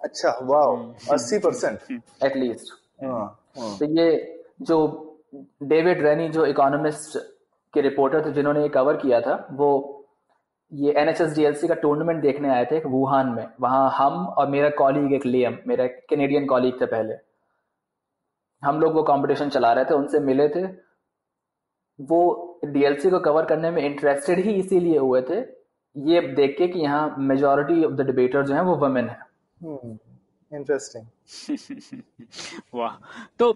अच्छा वाह अस्सी परसेंट। एटलीस्ट तो ये जो डेविड रेनी जो इकोनॉमिस्ट के रिपोर्टर थे जिन्होंने ये कवर किया था वो ये एन का टूर्नामेंट देखने आए थे वुहान में। वहाँ हम और मेरा कॉलीग एक लियम मेरा कैनेडियन कॉलीग थे पहले। हम लोग वो कंपटीशन चला रहे थे उनसे मिले थे। वो डीएलसी को कवर करने में इंटरेस्टेड ही इसीलिए हुए थे ये देख के कि यहाँ मेजोरिटी ऑफ़ द डिबेटर जो हैं वो वुमेन है। इंटरेस्टिंग वाह। तो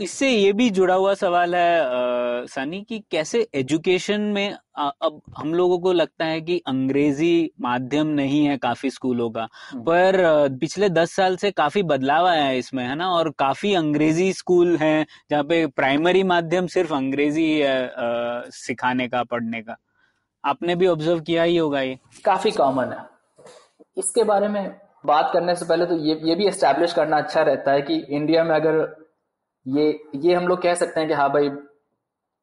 इससे ये भी जुड़ा हुआ सवाल है सनी कि कैसे एजुकेशन में अब हम लोगों को लगता है कि अंग्रेज़ी माध्यम नहीं है काफ़ी स्कूलों का पर पिछले दस साल से काफ़ी बदलाव आया है इसमें है ना? और काफ़ी अंग्रेज़ी स्कूल हैं जहाँ पे प्राइमरी माध्यम सिर्फ़ अंग्रेज़ी है सिखाने का पढ़ने का। आपने भी ऑब्ज़र्व किया ही होगा ये। काफ़ी कॉमन है। इसके बारे में बात करने से पहले तो ये ये भी एस्टेब्लिश करना अच्छा रहता है कि इंडिया में अगर ये ये हम लोग कह सकते हैं कि हाँ भाई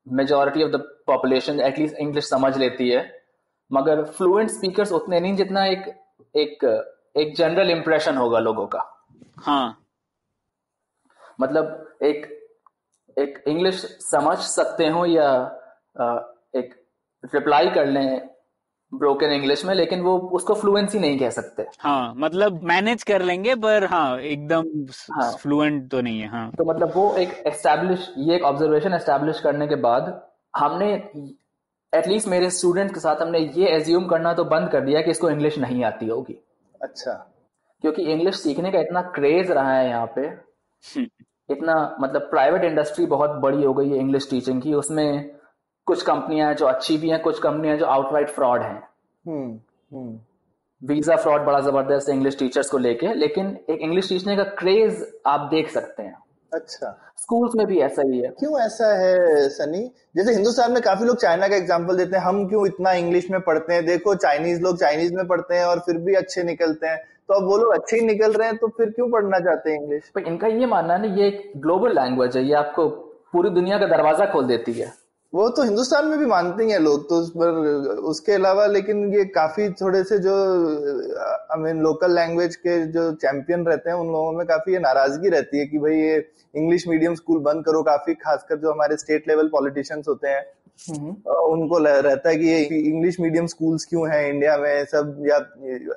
majority of the population at least English समझ लेती है। मगर फ्लुएंट स्पीकर्स उतने नहीं जितना एक एक एक जनरल इंप्रेशन होगा लोगों का। हाँ। मतलब एक एक इंग्लिश समझ सकते हो या एक रिप्लाई कर लें ब्रोकन इंग्लिश में लेकिन वो उसको फ्लुएंसी नहीं कह सकते। हाँ मतलब मैनेज कर लेंगे पर हाँ एकदम हाँ। फ्लुएंट तो नहीं है हाँ। तो मतलब वो एक एस्टैब्लिश ये एक ऑब्जर्वेशन एस्टैब्लिश करने के बाद हमने एटलीस्ट मेरे स्टूडेंट के साथ हमने ये एज्यूम करना तो बंद कर दिया कि इसको इंग्लिश नहीं आती होगी। अच्छा। क्योंकि इंग्लिश सीखने का इतना क्रेज रहा है यहाँ पे। [laughs] इतना मतलब प्राइवेट इंडस्ट्री बहुत बड़ी हो गई है इंग्लिश टीचिंग की उसमें कुछ कंपनियाँ हैं जो अच्छी भी हैं कुछ कंपनियाँ हैं जो आउटराइट फ्रॉड हैं। हम्म हम्म। वीज़ा फ्रॉड बड़ा ज़बरदस्त है इंग्लिश टीचर्स को लेके लेकिन एक इंग्लिश टीचने का क्रेज आप देख सकते हैं। अच्छा। स्कूल्स में भी ऐसा ही है। क्यों ऐसा है सनी? जैसे हिंदुस्तान में काफ़ी लोग चाइना का एग्ज़ाम्पल देते हैं हम क्यों इतना इंग्लिश में पढ़ते हैं? देखो चाइनीज़ लोग चाइनीज़ में पढ़ते हैं और फिर भी अच्छे निकलते हैं। तो अब वो लोग अच्छे ही निकल रहे हैं तो फिर क्यों पढ़ना चाहते हैं इंग्लिश पर इनका ये मानना है ना ये एक ग्लोबल लैंग्वेज है ये आपको पूरी दुनिया का दरवाज़ा खोल देती है। वो तो हिंदुस्तान में भी मानते हैं लोग तो उस पर उसके अलावा लेकिन ये काफ़ी थोड़े से जो आई मीन लोकल लैंग्वेज के जो चैंपियन रहते हैं उन लोगों में काफ़ी ये नाराज़गी रहती है कि भाई ये इंग्लिश मीडियम स्कूल बंद करो काफ़ी खासकर जो हमारे स्टेट लेवल पॉलिटिशियंस होते हैं उनको रहता है कि ये इंग्लिश मीडियम स्कूल्स क्यों हैं इंडिया में सब या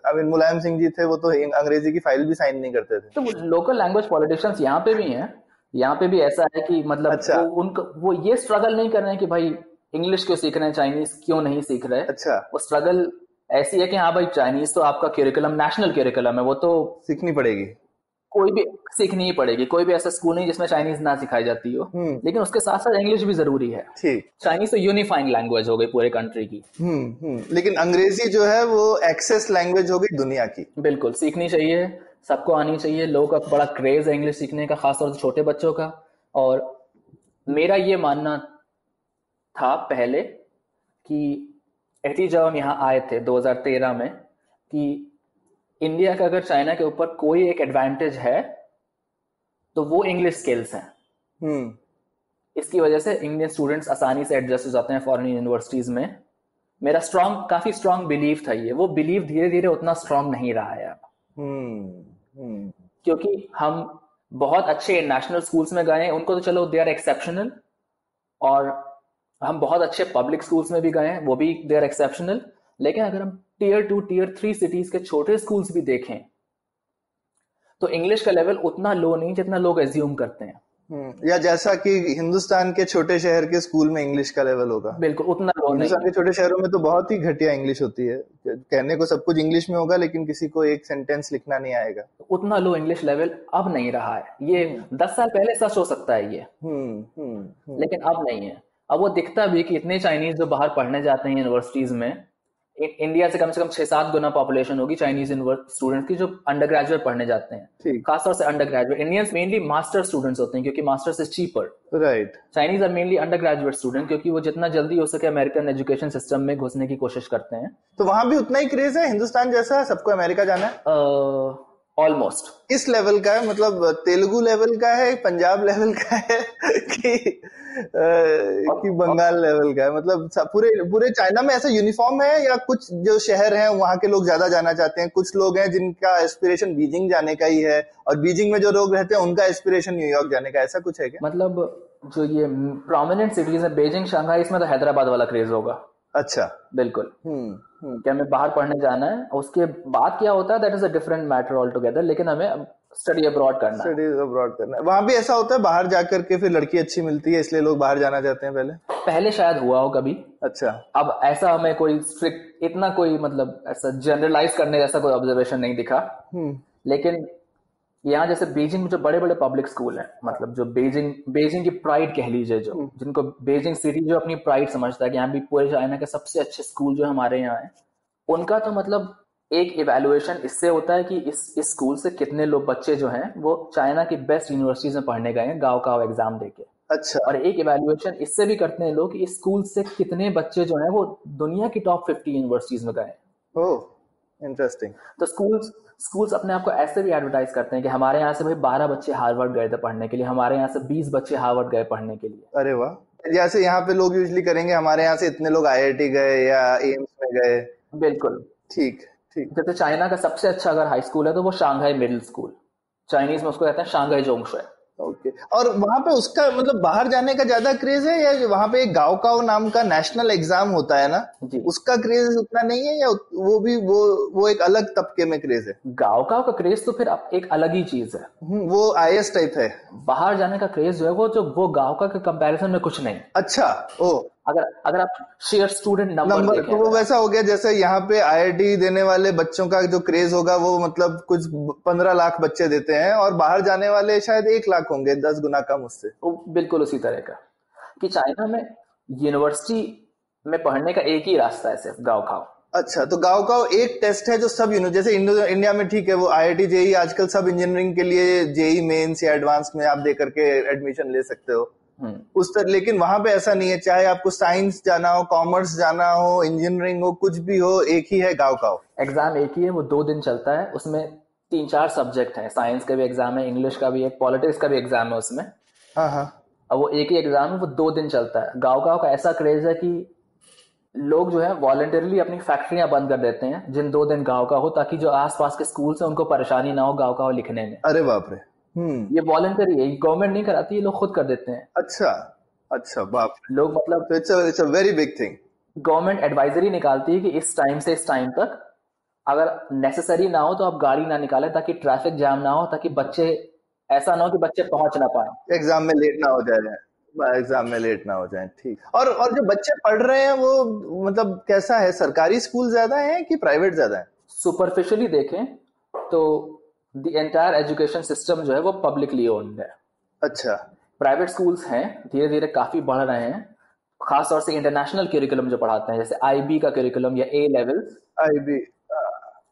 आई मीन मुलायम सिंह जी थे वो तो अंग्रेज़ी की फ़ाइल भी साइन नहीं करते थे। तो लोकल लैंग्वेज पॉलिटिशियंस यहाँ पे भी हैं यहाँ पे भी ऐसा है कि मतलब अच्छा। वो उनको वो ये स्ट्रगल नहीं कर रहे हैं कि भाई इंग्लिश क्यों सीख रहे हैं चाइनीज़ क्यों नहीं सीख रहे अच्छा। वो स्ट्रगल ऐसी है कि हाँ भाई चाइनीज़ तो आपका क्यूरिकुलम नेशनल क्यूरिकुलम है वो तो सीखनी पड़ेगी। कोई भी सीखनी ही पड़ेगी कोई भी ऐसा स्कूल नहीं जिसमें चाइनीज़ ना सिखाई जाती हो। हम्म। लेकिन उसके साथ साथ इंग्लिश भी ज़रूरी है। चाइनीज़ तो यूनिफाइंग लैंग्वेज हो गई पूरे कंट्री की। हम्म हम्म। लेकिन अंग्रेज़ी जो है वो एक्सेस लैंग्वेज हो गई दुनिया की। बिल्कुल सीखनी चाहिए। सबको आनी चाहिए। लोगों का बड़ा क्रेज है इंग्लिश सीखने का खासतौर से छोटे बच्चों का। और मेरा ये मानना था पहले कि एटलीस्ट जब हम यहाँ आए थे 2013 में कि इंडिया का अगर चाइना के ऊपर कोई एक एडवांटेज है तो वो इंग्लिश स्किल्स हैं। हम्म। इसकी वजह से इंडियन स्टूडेंट्स आसानी से एडजस्ट हो जाते हैं फॉरेन यूनिवर्सिटीज में। मेरा स्ट्रांग काफ़ी स्ट्रांग बिलीव था ये। वो बिलीव धीरे धीरे उतना स्ट्रांग नहीं रहा है अब। हम्म। क्योंकि हम बहुत अच्छे नेशनल स्कूल्स में गए हैं, उनको तो चलो दे आर एक्सेप्शनल और हम बहुत अच्छे पब्लिक स्कूल्स में भी गए हैं, वो भी दे आर एक्सेप्शनल लेकिन अगर हम tier two tier three cities के छोटे स्कूल्स भी देखें तो इंग्लिश का लेवल उतना लो नहीं जितना लोग एज्यूम करते हैं। या जैसा कि हिंदुस्तान के छोटे शहर के स्कूल में इंग्लिश का लेवल होगा। बिल्कुल उतना हिंदुस्तान के छोटे शहरों में तो बहुत ही घटिया इंग्लिश होती है। कहने को सब कुछ इंग्लिश में होगा लेकिन किसी को एक सेंटेंस लिखना नहीं आएगा। उतना लो इंग्लिश लेवल अब नहीं रहा है। ये दस साल पहले सच हो सकता है ये। हम्म हम्म हम्म, लेकिन अब नहीं है। अब वो दिखता भी कि इतने चाइनीज़ जो बाहर पढ़ने जाते हैं यूनिवर्सिटीज में इंडिया से कम से कम छह सात गुना पॉपुलेशन होगी चाइनीज़ स्टूडेंट्स की जो अंडर ग्रेजुएट पढ़ने जाते हैं। खासतौर से under graduate Indians mainly master students होते हैं क्योंकि masters is cheaper right Chinese are mainly under graduate student क्योंकि वो जितना जल्दी हो सके अमेरिकन एजुकेशन सिस्टम में घुसने की कोशिश करते हैं। तो वहाँ भी उतना ही क्रेज है? हिंदुस्तान जैसा सबको अमेरिका जाना है? अ, ऑलमोस्ट किस लेवल का है मतलब तेलुगु लेवल का है पंजाब लेवल का है कि अ, कि बंगाल लेवल का है। मतलब पूरे पूरे चाइना में ऐसा यूनिफॉर्म है या कुछ जो शहर हैं वहाँ के लोग ज़्यादा जाना चाहते हैं? कुछ लोग हैं जिनका एस्पिरेशन बीजिंग जाने का ही है और बीजिंग में जो लोग रहते हैं उनका एस्पिरेशन न्यूयॉर्क जाने का ऐसा कुछ है क्या? मतलब जो ये प्रोमिनेंट सिटीज़ है बीजिंग शंघाई इसमें तो हैदराबाद वाला क्रेज होगा। अच्छा। बिल्कुल। हम्म। कि हमें बाहर पढ़ने जाना है उसके बाद क्या होता है that is a different matter all together लेकिन हमें स्टडी अब्रॉड करना स्टडी अब्रॉड करना है। वहाँ भी ऐसा होता है बाहर जाकर के फिर लड़की अच्छी मिलती है इसलिए लोग बाहर जाना चाहते हैं पहले? पहले शायद हुआ हो कभी। अच्छा। अब ऐसा हमें कोई स्ट्रिक्ट इतना कोई मतलब ऐसा जनरलाइज करने जैसा कोई ऑब्जर्वेशन नहीं दिखा। हम्म। लेकिन यहाँ जैसे बीजिंग में जो बड़े बड़े पब्लिक स्कूल हैं मतलब जो बीजिंग बीजिंग की प्राइड कह लीजिए जो जिनको बीजिंग सिटी जो अपनी प्राइड समझता है कि यहाँ भी पूरे चाइना के सबसे अच्छे स्कूल जो हमारे यहाँ है उनका तो मतलब एक इवेलुएशन इससे होता है कि इस इस स्कूल से कितने लोग बच्चे जो हैं वो चाइना की बेस्ट यूनिवर्सिटीज में पढ़ने गए हैं गाँव का एग्ज़ाम देके। अच्छा। और एक इवेलुएशन इससे भी करते हैं लोग कि इस स्कूल से कितने बच्चे जो हैं वो दुनिया की टॉप फिफ्टी यूनिवर्सिटीज में गए हैं। इंटरेस्टिंग तो स्कूल्स स्कूल्स अपने आप को ऐसे भी एडवर्टाइज करते हैं कि हमारे यहाँ से भाई बारह बच्चे हार्वर्ड गए थे पढ़ने के लिए हमारे यहाँ से बीस बच्चे हार्वर्ड गए पढ़ने के लिए। अरे वाह। जैसे यहाँ पे लोग यूजली करेंगे हमारे यहाँ से इतने लोग आईआईटी गए या एम्स में गए। बिल्कुल। ठीक ठीक। जैसे चाइना का सबसे अच्छा अगर हाई स्कूल है तो वो शांघाई मिडिल स्कूल चाइनीज़ में उसको कहते हैं शांघाई जोंगशुए ओके और वहाँ पे उसका मतलब बाहर जाने का ज़्यादा क्रेज है या वहाँ पे एक गाँव का नाम का नेशनल एग्ज़ाम होता है ना? जी। उसका क्रेज उतना नहीं है या वो भी वो वो एक अलग तबके में क्रेज है? गाँव का का क्रेज तो फिर एक अलग ही चीज़ है। हम्म, वो आईएस टाइप है। बाहर जाने का क्रेज जो है वो जो वो गाँव का कंपेरिजन में कुछ नहीं। अच्छा ओ। अगर अगर आप शेयर स्टूडेंट नंबर तो वो वैसा हो गया जैसे यहाँ पे आईआईटी देने वाले बच्चों का जो क्रेज होगा वो मतलब कुछ पंद्रह लाख बच्चे देते हैं और बाहर जाने वाले शायद एक लाख होंगे दस गुना कम उससे। वो बिल्कुल उसी तरह का। कि चाइना में यूनिवर्सिटी में पढ़ने का एक ही रास्ता है सिर्फ़ गाँव खाओ अच्छा तो गाँव का एक टेस्ट है जो सब यूनि जैसे इंडिया में ठीक है वो आई आईआईटी जेई आजकल सब इंजीनियरिंग के लिए जेई मेंस या एडवांस में आप दे करके एडमिशन ले सकते हो। उस तरह लेकिन वहाँ पे ऐसा नहीं है चाहे आपको साइंस जाना हो कॉमर्स जाना हो इंजीनियरिंग हो कुछ भी हो एक ही है गाँव का एग्ज़ाम एक ही है वो दो दिन चलता है उसमें तीन चार सब्जेक्ट है। साइंस का भी एग्ज़ाम है इंग्लिश का भी है पॉलिटिक्स का भी एग्ज़ाम है उसमें। हाँ हाँ। अब वो एक ही एग्ज़ाम है वो दो दिन चलता है। गाँव गाँव का ऐसा क्रेज है कि लोग जो है वॉलेंटरली अपनी फैक्ट्रियाँ बंद कर देते हैं जिन दो दिन गाँव का हो ताकि जो आसपास के स्कूल से उनको परेशानी ना हो गाँव का हो लिखने में। अरे बाप रे। हम्म ये वॉलेंटरी है गवर्नमेंट नहीं कराती ये लोग खुद कर देते हैं। अच्छा अच्छा बाप लोग मतलब it's it's a very big thing government advisory निकालती है कि इस टाइम से इस टाइम तक अगर नेसेसरी ना हो तो आप गाड़ी ना निकालें ताकि ट्रैफ़िक जाम ना हो ताकि बच्चे ऐसा ना हो कि बच्चे पहुँच ना पाए। एग्ज़ाम में लेट ना हो जाए। एग्ज़ाम में लेट ना हो जाए ठीक। और और जो बच्चे पढ़ रहे हैं वो मतलब कैसा है? सरकारी स्कूल ज़्यादा है कि प्राइवेट ज़्यादा है? सुपरफिशियली देखें तो द एंटायर एजुकेशन सिस्टम जो है वो पब्लिकली ओन्ड है। अच्छा। प्राइवेट स्कूल्स हैं धीरे धीरे काफ़ी बढ़ रहे हैं। खास तौर से इंटरनेशनल करिकुलम जो पढ़ाते हैं जैसे आईबी का करिकुलम या ए लेवल आई बी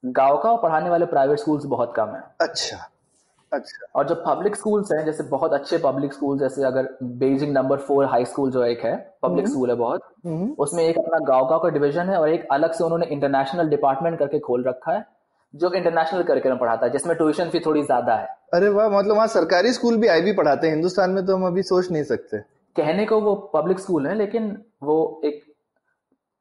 गाँव का पढ़ाने वाले प्राइवेट स्कूल्स बहुत कम है। अच्छा अच्छा। और जो पब्लिक स्कूल्स हैं जैसे बहुत अच्छे पब्लिक स्कूल जैसे अगर Beijing number four high school जो एक है पब्लिक स्कूल है बहुत हम्म, उसमें एक अपना गाँव गाँव का डिवीज़न है और एक अलग से उन्होंने इंटरनेशनल डिपार्टमेंट करके खोल रखा है। जो इंटरनेशनल करिकुलम पढ़ाता है जिसमें ट्यूशन फ़ी थोड़ी ज़्यादा है। अरे वाह मतलब वहाँ सरकारी स्कूल भी आईबी पढ़ाते हैं हिंदुस्तान में तो हम अभी सोच नहीं सकते। कहने को वो पब्लिक स्कूल है लेकिन वो एक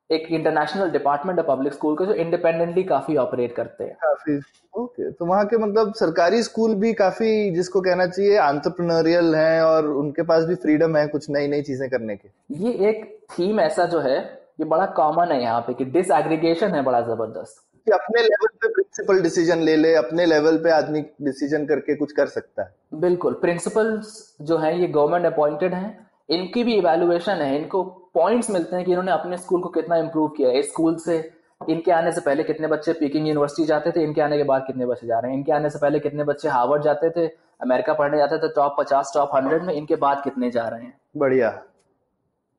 एक इंटरनेशनल डिपार्टमेंट है पब्लिक स्कूल का जो इंडिपेंडेंटली काफ़ी ऑपरेट करते हैं। काफ़ी ओके तो वहाँ के मतलब सरकारी स्कूल भी काफ़ी जिसको कहना चाहिए आंट्रप्रनोरियल हैं और उनके पास भी फ्रीडम है कुछ नई नई चीज़ें करने की। ये एक थीम ऐसा जो है ये बड़ा कॉमन है यहाँ पे कि डिसएग्रीगेशन है बड़ा ज़बरदस्त। कि अपने लेवल पे प्रिंसिपल डिसीज़न ले ले अपने लेवल पे आदमी डिसीज़न करके कुछ कर सकता है। बिल्कुल प्रिंसिपल्स जो हैं ये गवर्नमेंट अपॉइंटेड हैं। इनकी भी इवेल्युएशन है इनको पॉइंट्स मिलते हैं कि इन्होंने अपने स्कूल को कितना इम्प्रूव किया है। स्कूल से इनके आने से पहले कितने बच्चे पीकिंग यूनिवर्सिटी जाते थे इनके आने के बाद कितने बच्चे जा रहे हैं। इनके आने से पहले कितने बच्चे हार्वर्ड जाते थे अमेरिका पढ़ने जाते थे टॉप पचास टॉप हंड्रेड में इनके बाद कितने जा रहे हैं। बढ़िया।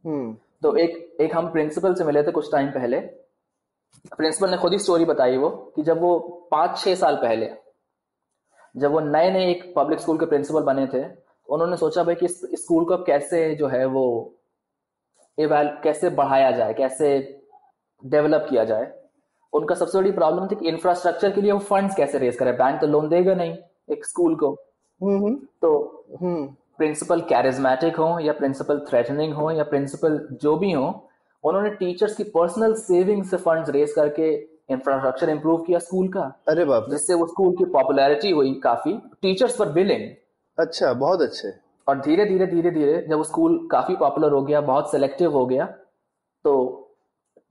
हम्म। तो एक एक हम प्रिंसिपल से मिले थे कुछ टाइम पहले। प्रिंसिपल ने खुद ही स्टोरी बताई वो कि जब वो पाँच छह साल पहले जब वो नए नए एक पब्लिक स्कूल के प्रिंसिपल बने थे तो उन्होंने सोचा भाई कि इस स्कूल को अब कैसे जो है वो इवैल कैसे बढ़ाया जाए कैसे डेवलप किया जाए। उनका सबसे बड़ी प्रॉब्लम थी कि इंफ्रास्ट्रक्चर के लिए वो फंड्स कैसे रेज करें। बैंक तो लोन देगा नहीं एक स्कूल को। हम्म तो हम्म। प्रिंसिपल कैरिज्मेटिक हो या प्रिंसिपल थ्रेटनिंग हो या प्रिंसिपल जो भी हो उन्होंने टीचर्स की पर्सनल सेविंग से फंड्स रेज करके इंफ्रास्ट्रक्चर इंप्रूव किया स्कूल का अरे बाप जिससे वो स्कूल की पॉपुलैरिटी हुई काफ़ी। टीचर्स फॉर बिलिंग अच्छा बहुत अच्छे। और धीरे धीरे धीरे धीरे जब वो स्कूल काफ़ी पॉपुलर हो गया बहुत सिलेक्टिव हो गया तो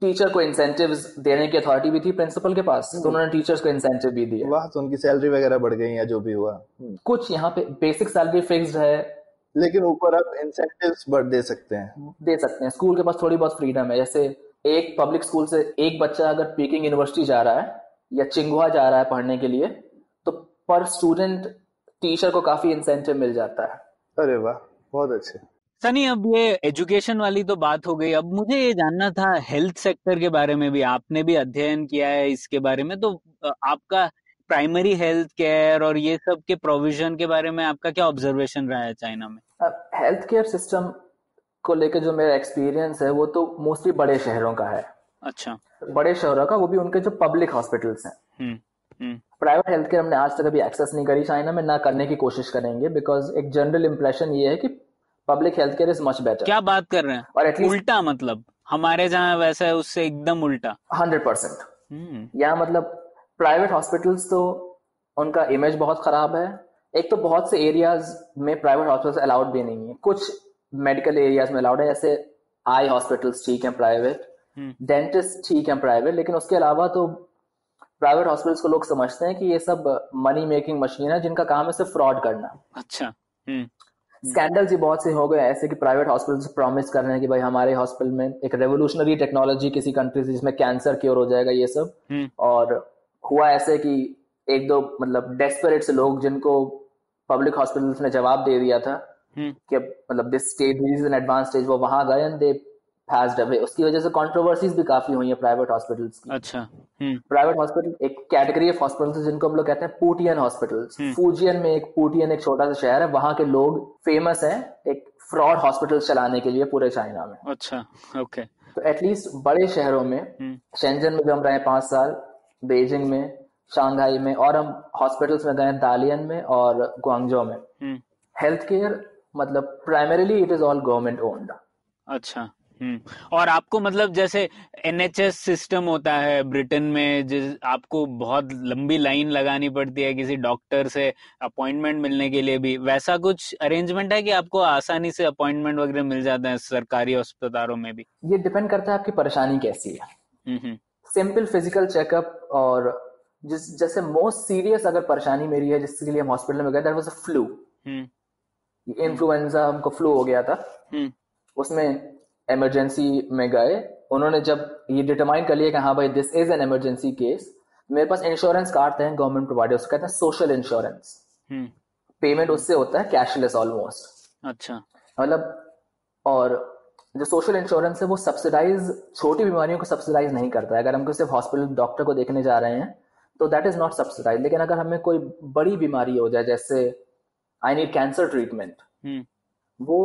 टीचर को इंसेंटिव देने की अथॉरिटी भी थी प्रिंसिपल के पास। तो उन्होंने टीचर्स को इंसेंटिव भी दिया। वाह तो उनकी सैलरी वगैरह बढ़ गई या जो भी हुआ। कुछ यहाँ पे बेसिक सैलरी फिक्स्ड है लेकिन ऊपर आप इंसेंटिव्स बढ़ दे सकते हैं। दे सकते हैं। स्कूल के पास थोड़ी बहुत फ्रीडम है। जैसे एक पब्लिक स्कूल से एक बच्चा अगर पीकिंग यूनिवर्सिटी जा रहा है या चिंगुआ जा रहा है पढ़ने के लिए तो पर स्टूडेंट टीचर को काफ़ी इंसेंटिव मिल जाता है। अरे वाह बहुत अच्छे। सनी अब ये एजुकेशन वाली तो बात हो गई। अब मुझे ये जानना था हेल्थ सेक्टर के बारे में भी। आपने भी अध्ययन किया है इसके बारे में। तो आपका प्राइमरी हेल्थ केयर और ये सब के प्रोविज़न के बारे में आपका क्या ऑब्जर्वेशन रहा है चाइना में? हेल्थ केयर सिस्टम को लेकर जो मेरा एक्सपीरियंस है वो तो मोस्टली बड़े शहरों का है। अच्छा। बड़े शहरों का वो भी उनके जो पब्लिक हॉस्पिटल्स हैं। प्राइवेट हेल्थ केयर हमने आज तक अभी एक्सेस नहीं करी। चाइना में ना करने की कोशिश करेंगे बिकॉज़ एक जनरल इम्प्रेशन ये है कि public health care is much better क्या बात कर रहे हैं? और एटलीस्ट उल्टा मतलब। हमारे जहाँ वैसा है उससे एकदम उल्टा। हंड्रेड परसेंट यहाँ मतलब प्राइवेट हॉस्पिटल्स तो उनका इमेज बहुत खराब है। एक तो बहुत से एरियाज़ में प्राइवेट हॉस्पिटल्स अलाउड भी नहीं है। कुछ मेडिकल एरियाज़ में अलाउड है जैसे आई हॉस्पिटल्स ठीक है प्राइवेट हम्म। डेंटिस्ट ठीक है प्राइवेट लेकिन उसके अलावा तो प्राइवेट हॉस्पिटल्स को लोग समझते हैं कि ये सब मनी मेकिंग मशीन है जिनका काम है सिर्फ़ फ्रॉड करना। अच्छा हम्म। स्कैंडल्स ही बहुत से हो गए ऐसे कि प्राइवेट हॉस्पिटल प्रॉमिस कर रहे हैं कि भाई हमारे हॉस्पिटल में एक रेवोल्यूशनरी टेक्नोलॉजी किसी कंट्री से जिसमें कैंसर क्योर हो जाएगा ये सब। हम्म। और हुआ ऐसे कि एक दो मतलब डेस्परेट से लोग जिनको पब्लिक हॉस्पिटल्स ने जवाब दे दिया था हम्म। कि मतलब this stage is an advance stage वो वहाँ गए एंड दे passed away उसकी वजह से कंट्रोवर्सीज भी काफ़ी हुई है प्राइवेट हॉस्पिटल्स की। अच्छा हम्म। प्राइवेट हॉस्पिटल एक कैटेगरी ऑफ़ हॉस्पिटल्स जिनको हम लोग कहते हैं पूटियन हॉस्पिटल्स हम्म। फूजियन में एक पूटियन एक छोटा सा शहर है वहाँ के लोग फ़ेमस हैं एक फ्रॉड हॉस्पिटल चलाने के लिए पूरे चाइना में। अच्छा ओके तो एटलीस्ट बड़े शहरों में हम्म। शेंजन में जो हम रहे पाँच साल बेजिंग में शांघाई में और हम हॉस्पिटल्स में गए दालियन में और ग्वांगजो में। हम्म। हेल्थ केयर मतलब primarily it is all government owned अच्छा हम्म। और आपको मतलब जैसे एनएचएस सिस्टम होता है ब्रिटेन में जिस आपको बहुत लंबी लाइन लगानी पड़ती है किसी डॉक्टर से अपॉइंटमेंट मिलने के लिए भी वैसा कुछ अरेंजमेंट है कि आपको आसानी से अपॉइंटमेंट वगैरह मिल जाते हैं सरकारी अस्पतालों में भी? ये डिपेंड करता है आपकी परेशानी कैसी है। हम्म हम्म। सिंपल फ़िज़िकल चेकअप और जिस जैसे मोस्ट सीरियस अगर परेशानी मेरी है जिसके लिए हम हॉस्पिटल में गए that was a flu influenza हमको फ्लू हो गया था। हम्म। उसमें इमरजेंसी में गए। उन्होंने जब ये डिटरमाइन कर लिया कि हाँ भाई this is an emergency case मेरे पास इंश्योरेंस कार्ड है गवर्नमेंट प्रोवाइडर उसको कहते हैं सोशल इंश्योरेंस पेमेंट उससे होता है कैशलेस ऑलमोस्ट अच्छा। मतलब और जो सोशल इंश्योरेंस है वो सब्सिडाइज छोटी बीमारियों को सब्सिडाइज नहीं करता है। अगर हम सिर्फ़ हॉस्पिटल डॉक्टर को देखने जा रहे हैं तो दैट इज़ नॉट सब्सिडाइज लेकिन अगर हमें कोई बड़ी बीमारी हो जाए जैसे आई नीड कैंसर ट्रीटमेंट वो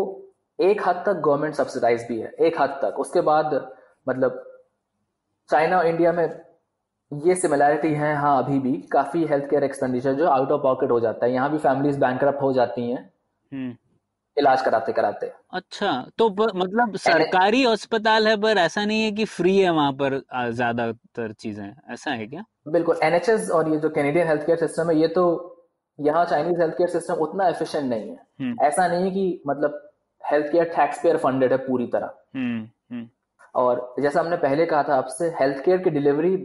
एक हद तक गवर्नमेंट सब्सिडाइज भी है एक हद तक। उसके बाद मतलब चाइना और इंडिया में ये सिमिलैरिटी है हाँ अभी भी काफ़ी हेल्थ केयर एक्सपेंडिचर जो आउट ऑफ़ पॉकेट हो जाता है। यहाँ भी फैमिलीज़ बैंक हो जाती हैं। हम्म। इलाज कराते कराते। अच्छा तो ब, मतलब सरकारी अस्पताल है पर ऐसा नहीं है कि फ्री है वहाँ पर ज़्यादातर चीज़ें ऐसा है क्या? बिल्कुल एनएचएस और ये जो कैनेडियन हेल्थ केयर सिस्टम है ये तो यहाँ चाइनीज़ हेल्थ केयर सिस्टम उतना एफिशिएंट नहीं है। हम्म। ऐसा नहीं है कि मतलब health care tax payer funded है पूरी तरह। हम्म हम्म। और जैसा हमने पहले कहा था आपसे हेल्थ केयर की डिलीवरी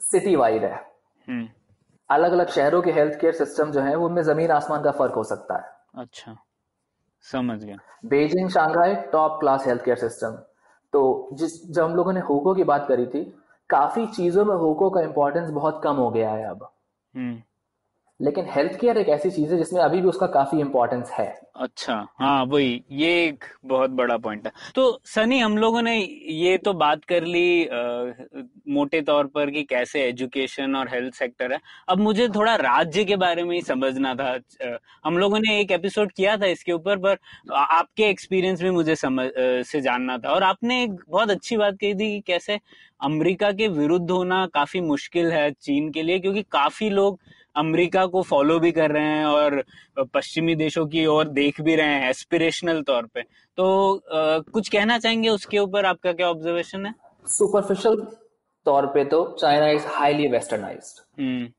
सिटी वाइड है। हम्म। अलग अलग शहरों के हेल्थ केयर सिस्टम जो है उनमें ज़मीन आसमान का फ़र्क हो सकता है। अच्छा। समझ गया। Beijing Shanghai top class health care system तो जिस जब हम लोगों ने हुको की बात करी थी काफ़ी चीज़ों में हुको का इम्पोर्टेंस बहुत कम हो गया है अब। हम्म। लेकिन हेल्थ केयर एक ऐसी चीज़ है जिसमें अभी भी उसका काफ़ी इंपॉर्टेंस है। अच्छा हाँ वही ये एक बहुत बड़ा पॉइंट है। तो सनी हम लोगों ने ये तो बात कर ली आ, मोटे तौर पर कि कैसे एजुकेशन और हेल्थ सेक्टर है। अब मुझे थोड़ा राज्य के बारे में ही समझना था हम लोगों ने एक एपिसोड किया था इसके ऊपर पर आपके एक्सपीरियंस भी मुझे समझ से जानना था। और आपने एक बहुत अच्छी बात कही थी कि कैसे अमेरिका के विरुद्ध होना काफ़ी मुश्किल है चीन के लिए क्योंकि काफ़ी लोग अमेरिका को फॉलो भी कर रहे हैं और पश्चिमी देशों की ओर देख भी रहे हैं एस्पिरेशनल तौर पे। तो आ, कुछ कहना चाहेंगे उसके ऊपर? आपका क्या ऑब्जर्वेशन है? सुपरफिशियल तौर पे तो चाइना इज़ हाईली वेस्टर्नाइज्ड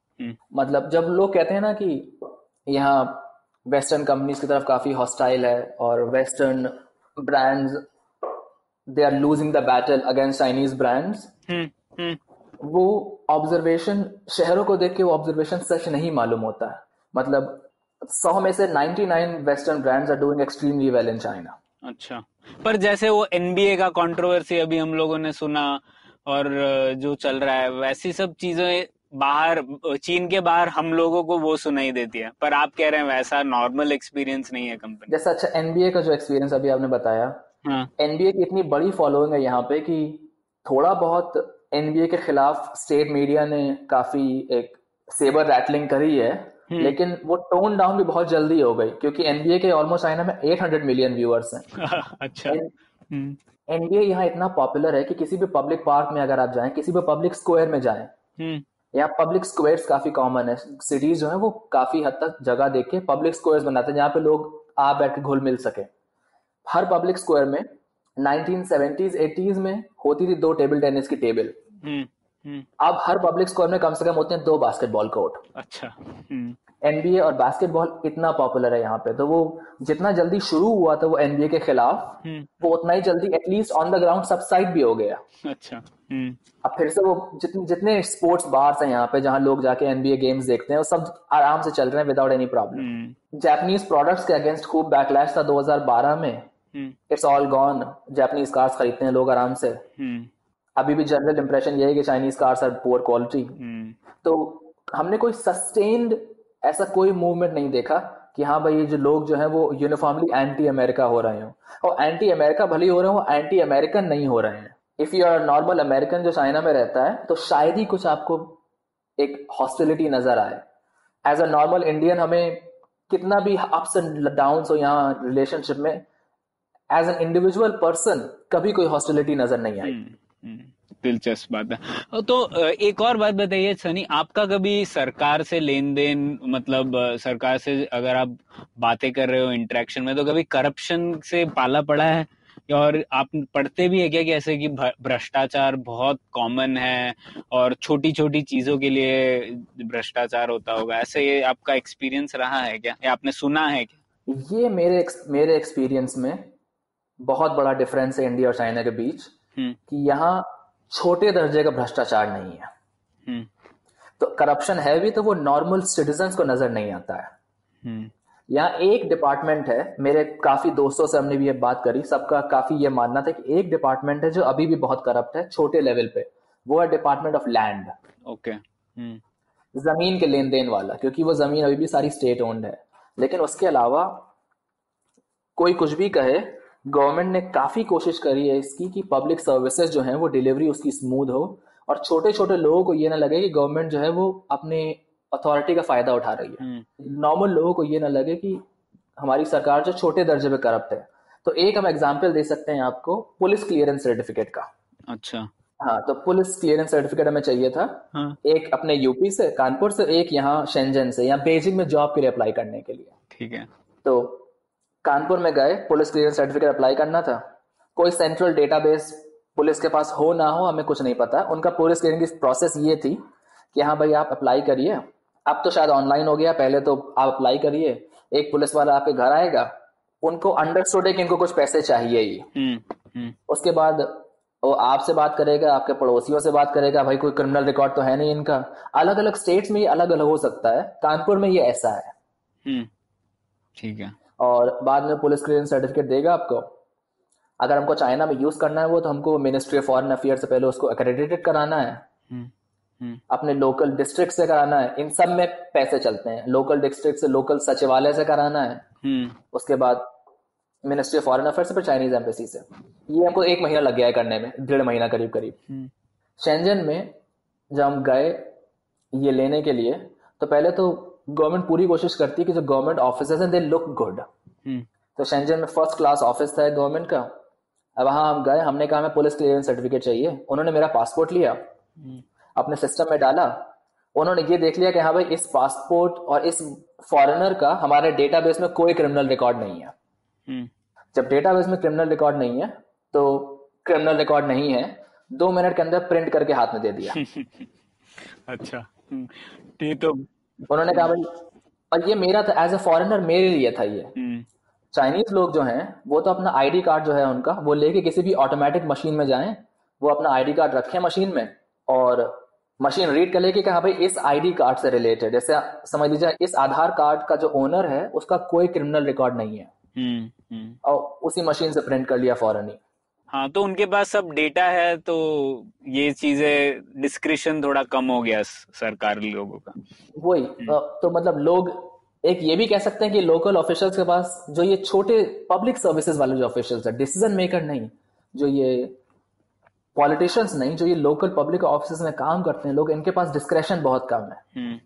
मतलब जब लोग कहते हैं ना कि यहाँ वेस्टर्न कंपनीज़ की तरफ़ काफ़ी हॉस्टाइल है और western brands they are losing the battle against Chinese brands वो ऑब्जर्वेशन शहरों को देख के वो ऑब्जर्वेशन सच नहीं मालूम होता है। मतलब सौ में से 99 western brands are doing extremely well in China अच्छा। पर जैसे वो एनबीए का कंट्रोवर्सी अभी हम लोगों ने सुना और जो चल रहा है वैसी सब चीज़ें बाहर चीन के बाहर हम लोगों को वो सुनाई देती है। पर आप कह रहे हैं वैसा नॉर्मल एक्सपीरियंस नहीं है कंपनी जैसा अच्छा एनबीए का जो एक्सपीरियंस अभी आपने बताया एनबीए हाँ. एनबीए की इतनी बड़ी फॉलोइंग है यहाँ पे कि थोड़ा बहुत एनबीए के खिलाफ स्टेट मीडिया ने काफ़ी एक सेबर रैटलिंग करी है हम्म। लेकिन वो टोन डाउन भी बहुत जल्दी हो गई क्योंकि एनबीए के ऑलमोस्ट चाइना में 800 मिलियन व्यूअर्स हैं [laughs] अच्छा एनबीए यहाँ इतना पॉपुलर है कि किसी भी पब्लिक पार्क में अगर आप जाएँ किसी भी पब्लिक स्क्वायर में जाएँ हम्म। यहाँ पब्लिक स्क्वायर्स काफ़ी कॉमन है सिटीज़ जो है वो काफ़ी हद तक जगह देख के पब्लिक स्क्वायर्स बनाते हैं जहाँ पे लोग आ बैठ के घुल मिल सके हर पब्लिक स्क्वायर में 1970s 80s में होती थी दो टेबल टेनिस की टेबल। हम्म, हम्म। अब हर पब्लिक स्कूल में कम से कम होते हैं दो बास्केटबॉल कोर्ट। अच्छा एनबीए हम्म। और बास्केटबॉल इतना पॉपुलर है यहाँ पे तो वो जितना जल्दी शुरू हुआ था वो एनबीए के खिलाफ वो उतना ही जल्दी at least on the ground subside भी हो गया। अच्छा अब फिर से वो जितने जितने स्पोर्ट्स बार्स हैं यहाँ पे जहाँ लोग जाके एनबीए गेम्स देखते हैं वो सब आराम से चल रहे हैं without any problem Japanese products के अगेंस्ट खूब बैकलैश था 2012 में। It's all gone Japanese cars खरीदते हैं लोग आराम से। hmm. अभी भी जनरल इंप्रेशन ये है कि Chinese cars are poor quality तो हमने कोई सस्टेन्ड ऐसा कोई मूवमेंट नहीं देखा कि हाँ भाई ये जो लोग जो है वो यूनिफॉर्मली एंटी अमेरिका हो रहे हो। और एंटी अमेरिका भले ही हो रहे हो एंटी अमेरिकन नहीं हो रहे हैं। If you are normal American जो चाइना में रहता है तो शायद ही कुछ आपको एक हॉस्टिलिटी नज़र आए। एज अ नॉर्मल इंडियन हमें कितना भी अप्स एंड डाउन हो यहाँ रिलेशनशिप में एज एन इंडिविजुअल पर्सन कभी कोई हॉस्टिलिटी नज़र नहीं आई। हम्म, हम्म, दिलचस्प बात है। तो एक और बात बताइए सनी आपका कभी सरकार से लेन देन मतलब सरकार से अगर आप बातें कर रहे हो इंटरेक्शन में तो कभी करप्शन से पाला पड़ा है? और आप पढ़ते भी है क्या कि ऐसे कि भ्रष्टाचार बहुत कॉमन है और छोटी छोटी चीज़ों के लिए भ्रष्टाचार होता होगा? ऐसे ये आपका एक्सपीरियंस रहा है क्या? या आपने सुना है क्या? ये मेरे मेरे एक्सपीरियंस में बहुत बड़ा डिफरेंस है इंडिया और चाइना के बीच हम्म। कि यहाँ छोटे दर्जे का भ्रष्टाचार नहीं है हम्म। तो करप्शन है भी तो वो नॉर्मल सिटीजन को नज़र नहीं आता है हम्म। यहाँ एक डिपार्टमेंट है मेरे काफ़ी दोस्तों से हमने भी ये बात करी सबका काफ़ी ये मानना था कि एक डिपार्टमेंट है जो अभी भी बहुत करप्ट है छोटे लेवल पे वो है डिपार्टमेंट ऑफ़ लैंड ओके ज़मीन के लेन देन वाला क्योंकि वो ज़मीन अभी भी सारी स्टेट ओन्ड है लेकिन उसके अलावा कोई कुछ भी कहे गवर्नमेंट ने काफ़ी कोशिश करी है इसकी कि पब्लिक सर्विसेज़ जो है वो डिलीवरी उसकी स्मूथ हो। और छोटे छोटे लोगों को ये ना लगे कि गवर्नमेंट जो है वो अपने अथॉरिटी का फ़ायदा उठा रही है। नॉर्मल हम्म। लोगों को ये ना लगे कि हमारी सरकार जो छोटे दर्जे पे करप्ट है। तो एक हम एग्ज़ाम्पल दे सकते हैं आपको पुलिस क्लियरेंस सर्टिफिकेट का। अच्छा। हाँ तो पुलिस क्लियरेंस सर्टिफिकेट हमें चाहिए था। हाँ. एक अपने यूपी से कानपुर से एक यहाँ शेंजन से या बेजिंग में जॉब के लिए अप्लाई करने के लिए। ठीक है। तो कानपुर में गए पुलिस क्लियरेंस सर्टिफिकेट अप्लाई करना था। कोई सेंट्रल डेटाबेस पुलिस के पास हो ना हो हमें कुछ नहीं पता। उनका पुलिस क्लियरेंस की प्रोसेस ये थी कि हाँ भाई आप अप्लाई करिए। अब तो शायद ऑनलाइन हो गया पहले तो आप अप्लाई करिए। एक पुलिस वाला आपके घर आएगा उनको अंडरस्टूड है कि इनको कुछ पैसे चाहिए ही। हम्म, हम्म। उसके बाद वो आपसे बात करेगा आपके पड़ोसियों से बात करेगा भाई कोई क्रिमिनल रिकॉर्ड तो है नहीं इनका। अलग अलग स्टेट्स में ये अलग अलग हो सकता है। कानपुर में ये ऐसा है। हम्म, ठीक है। और बाद में पुलिस क्लियरेंस सर्टिफिकेट देगा आपको। अगर हमको चाइना में यूज़ करना है वो तो हमको मिनिस्ट्री ऑफ़ फॉरेन अफेयर से पहले उसको अक्रेडिटेड कराना है। हम्म। हम्म। अपने लोकल डिस्ट्रिक्ट से कराना है। इन सब में पैसे चलते हैं। लोकल डिस्ट्रिक्ट से लोकल सचिवालय से कराना है। हम्म। उसके बाद मिनिस्ट्री ऑफ़ फॉरेन अफेयर्स पर चाइनीज़ एम्बेसी से। ये हमको एक महीना लग गया है करने में। डेढ़ महीना करीब करीब शेंजन में जब हम गए ये लेने के लिए तो पहले तो गवर्नमेंट पूरी कोशिश करती है कि जो गवर्नमेंट ऑफ़िस हैं दे लुक गुड हम्म। तो शेंजन में फ़र्स्ट क्लास ऑफ़िस था गवर्नमेंट का। अब वहाँ हम गए हमने कहा हमें पुलिस क्लियरेंस सर्टिफिकेट चाहिए। उन्होंने मेरा पासपोर्ट लिया। अपने सिस्टम में डाला। उन्होंने ये देख लिया कि हाँ भाई इस पासपोर्ट और इस फॉरेनर का हमारे डेटाबेस में कोई क्रिमिनल रिकॉर्ड नहीं है। हम्म। जब डेटाबेस में क्रिमिनल रिकॉर्ड नहीं है तो क्रिमिनल रिकॉर्ड नहीं है। दो मिनट के अंदर प्रिंट करके हाथ में दे दिया। [laughs] अच्छा। हम्म, ये तो उन्होंने कहा भाई और ये मेरा था एज ए फॉरेनर मेरे लिए था ये. हम्म। चाइनीज़ लोग जो हैं वो तो अपना आईडी कार्ड जो है उनका वो लेके किसी भी ऑटोमेटिक मशीन में जाएँ वो अपना आईडी कार्ड रखें मशीन में और मशीन रीड कर लेके कहा भाई इस आईडी कार्ड से रिलेटेड जैसे समझ लीजिए इस आधार कार्ड का जो ओनर है उसका कोई क्रिमिनल रिकॉर्ड नहीं है। हम्म हम्म। और उसी मशीन से प्रिंट कर लिया फॉरन ही। हाँ तो उनके पास सब डेटा है तो ये चीज़ें डिस्क्रिशन थोड़ा कम हो गया सरकार लोगों का। वही तो मतलब लोग एक ये भी कह सकते हैं कि लोकल ऑफिशियल्स के पास जो ये छोटे पब्लिक सर्विसेज़ वाले जो ऑफिशियल्स है डिसीज़न मेकर नहीं जो ये पॉलिटिशियंस नहीं जो ये लोकल पब्लिक ऑफ़िस में काम करते हैं लोग इनके पास डिस्क्रेशन बहुत कम है। हम्म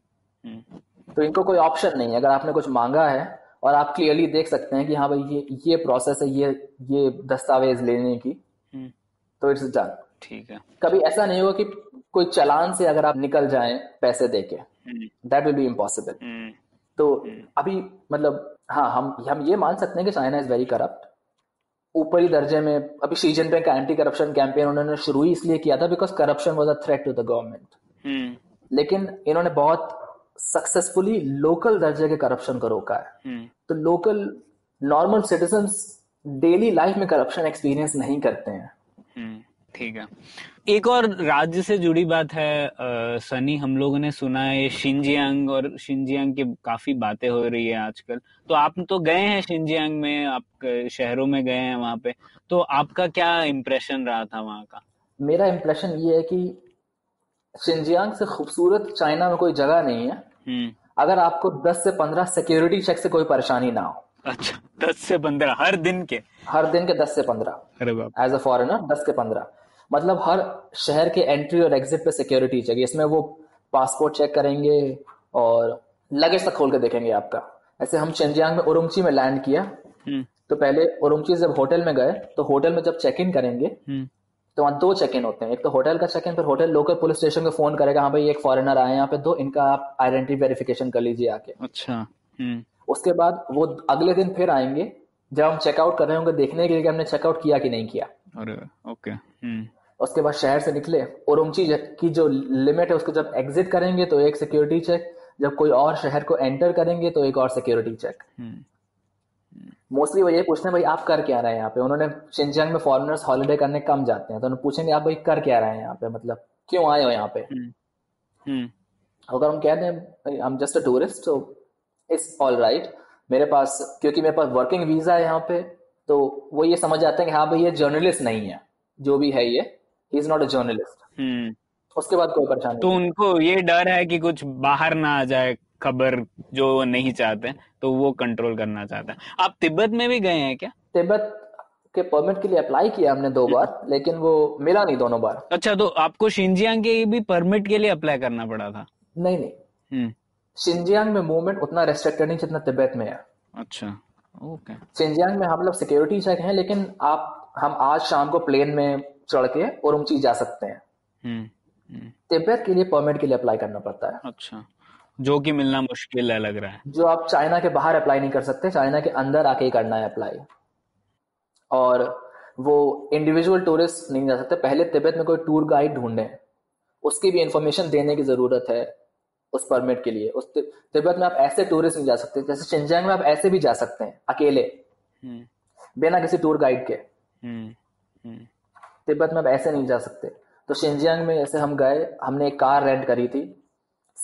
हम्म। तो इनको कोई ऑप्शन नहीं है। अगर आपने कुछ मांगा है और आप क्लियरली देख सकते हैं कि हाँ भाई ये ये प्रोसेस है ये ये दस्तावेज़ लेने की। हम्म, तो इट्स डन ठीक है। कभी ऐसा नहीं होगा कि कोई चलान से अगर आप निकल जाएँ पैसे दे के दैट विल बी इम्पॉसिबल हम्म। तो अभी मतलब हाँ हम हम ये मान सकते हैं कि चाइना इज़ वेरी करप्ट ऊपरी दर्जे में अभी शी जिनपिंग का एंटी करप्शन कैंपेन उन्होंने शुरू ही इसलिए किया था because corruption was a threat to the government हम्म। लेकिन इन्होंने बहुत सक्सेसफुली लोकल दर्जे के करप्शन को रोका है। हम्म। तो local normal citizens daily life में करप्शन एक्सपीरियंस नहीं करते हैं। हम्म, ठीक है। एक और राज्य से जुड़ी बात है अ, सनी हम लोगों ने सुना है शिंजियांग और शिनजियांग की काफ़ी बातें हो रही है आजकल। तो आप तो गए हैं शिनजियांग में आप शहरों में गए हैं वहाँ पे। तो आपका क्या इम्प्रेशन रहा था वहाँ का? मेरा इम्प्रेशन ये है कि शिंजियांग से खूबसूरत चाइना में कोई जगह नहीं है। अगर आपको 10 से 15 सिक्योरिटी चेक से कोई परेशानी ना हो। अच्छा दस से पंद्रह हर दिन के? हर दिन के 10 से 15 एज अ फॉरेनर 10 के 15 मतलब हर शहर के एंट्री और एग्जिट पे सिक्योरिटी चेक इसमें वो पासपोर्ट चेक करेंगे और लगेज तक खोल के देखेंगे आपका। ऐसे हम शेंजियांग में उरुमची में लैंड किया। हम्म। तो पहले उरुमची जब होटल में गए तो होटल में जब चेक इन करेंगे हम्म। तो वहाँ दो चेक इन होते हैं। एक तो होटल का चेक इन फिर होटल लोकल पुलिस स्टेशन को फ़ोन करेगा हाँ भाई एक फॉरेनर आए यहाँ पे दो इनका आप आइडेंटिटी वेरिफिकेशन कर लीजिए आके। अच्छा हम्म। उसके बाद वो अगले दिन फिर आएँगे जब हम चेकआउट कर रहे होंगे देखने के लिए कि हमने चेकआउट किया कि नहीं किया। अरे ओके हम्म। उसके बाद शहर से निकले उरुमची की जो लिमिट है उसको जब एग्जिट करेंगे तो एक सिक्योरिटी चेक जब कोई और शहर को एंटर करेंगे तो एक और सिक्योरिटी चेक हम्म। मोस्टली वो ये पूछते हैं भाई आप कर क्या रहे हैं यहाँ पे? उन्होंने शिनजियांग में फॉरेनर्स हॉलिडे करने कम जाते हैं। तो उन्हें पूछेंगे आप भाई कर क्या रहे हैं यहाँ पे? मतलब क्यों आए हो यहाँ पे? हम्म। हम्म। अगर हम कहते हैं I am just a tourist तो इट्स ऑल राइट मेरे पास क्योंकि मेरे पास वर्किंग वीज़ा है यहाँ पे तो वो ये समझ जाते हैं कि हाँ भाई ये जर्नलिस्ट नहीं है। जो भी है ये ही इज़ नॉट अ जर्नलिस्ट उसके बाद कोई परेशानी तो उनको ये डर है कि कुछ बाहर ना आ जाए खबर जो नहीं चाहते तो वो कंट्रोल करना चाहते हैं। आप तिब्बत में भी गए हैं क्या? तिब्बत के परमिट के लिए अप्लाई किया हमने दो बार लेकिन वो मिला नहीं दोनों बार। अच्छा तो आपको शिंजियांग के भी परमिट के लिए अप्लाई करना पड़ा था? नहीं नहीं। हम्म। शिनजियांग में मूवमेंट उतना रेस्ट्रिक्टेड नहीं जितना तिब्बत में है। अच्छा ओके शिनजियांग में हम लोग सिक्योरिटी चेक हैं लेकिन आप हम आज शाम को प्लेन में चढ़ के और उरुमची जा सकते हैं। हम्म हम्म, तिब्बत के लिए परमिट के लिए अप्लाई करना पड़ता है। अच्छा। जो कि मिलना मुश्किल है लग रहा है। जो आप चाइना के बाहर अप्लाई नहीं कर सकते चाइना के अंदर आके ही करना है अप्लाई और वो इंडिविजुअल टूरिस्ट नहीं जा सकते। पहले तिब्बत में कोई टूर गाइड ढूंढे। उसकी भी इंफॉर्मेशन देने की ज़रूरत है उस परमिट के लिए। उस तिब्बत में आप ऐसे टूरिस्ट नहीं जा सकते जैसे शिंजांग में आप ऐसे भी जा सकते हैं अकेले। हम्म। बिना किसी टूर गाइड के। हम्म। हम्म। तिब्बत में आप ऐसे नहीं जा सकते। तो शिंजियांग में जैसे हम गए हमने एक कार रेंट करी थी।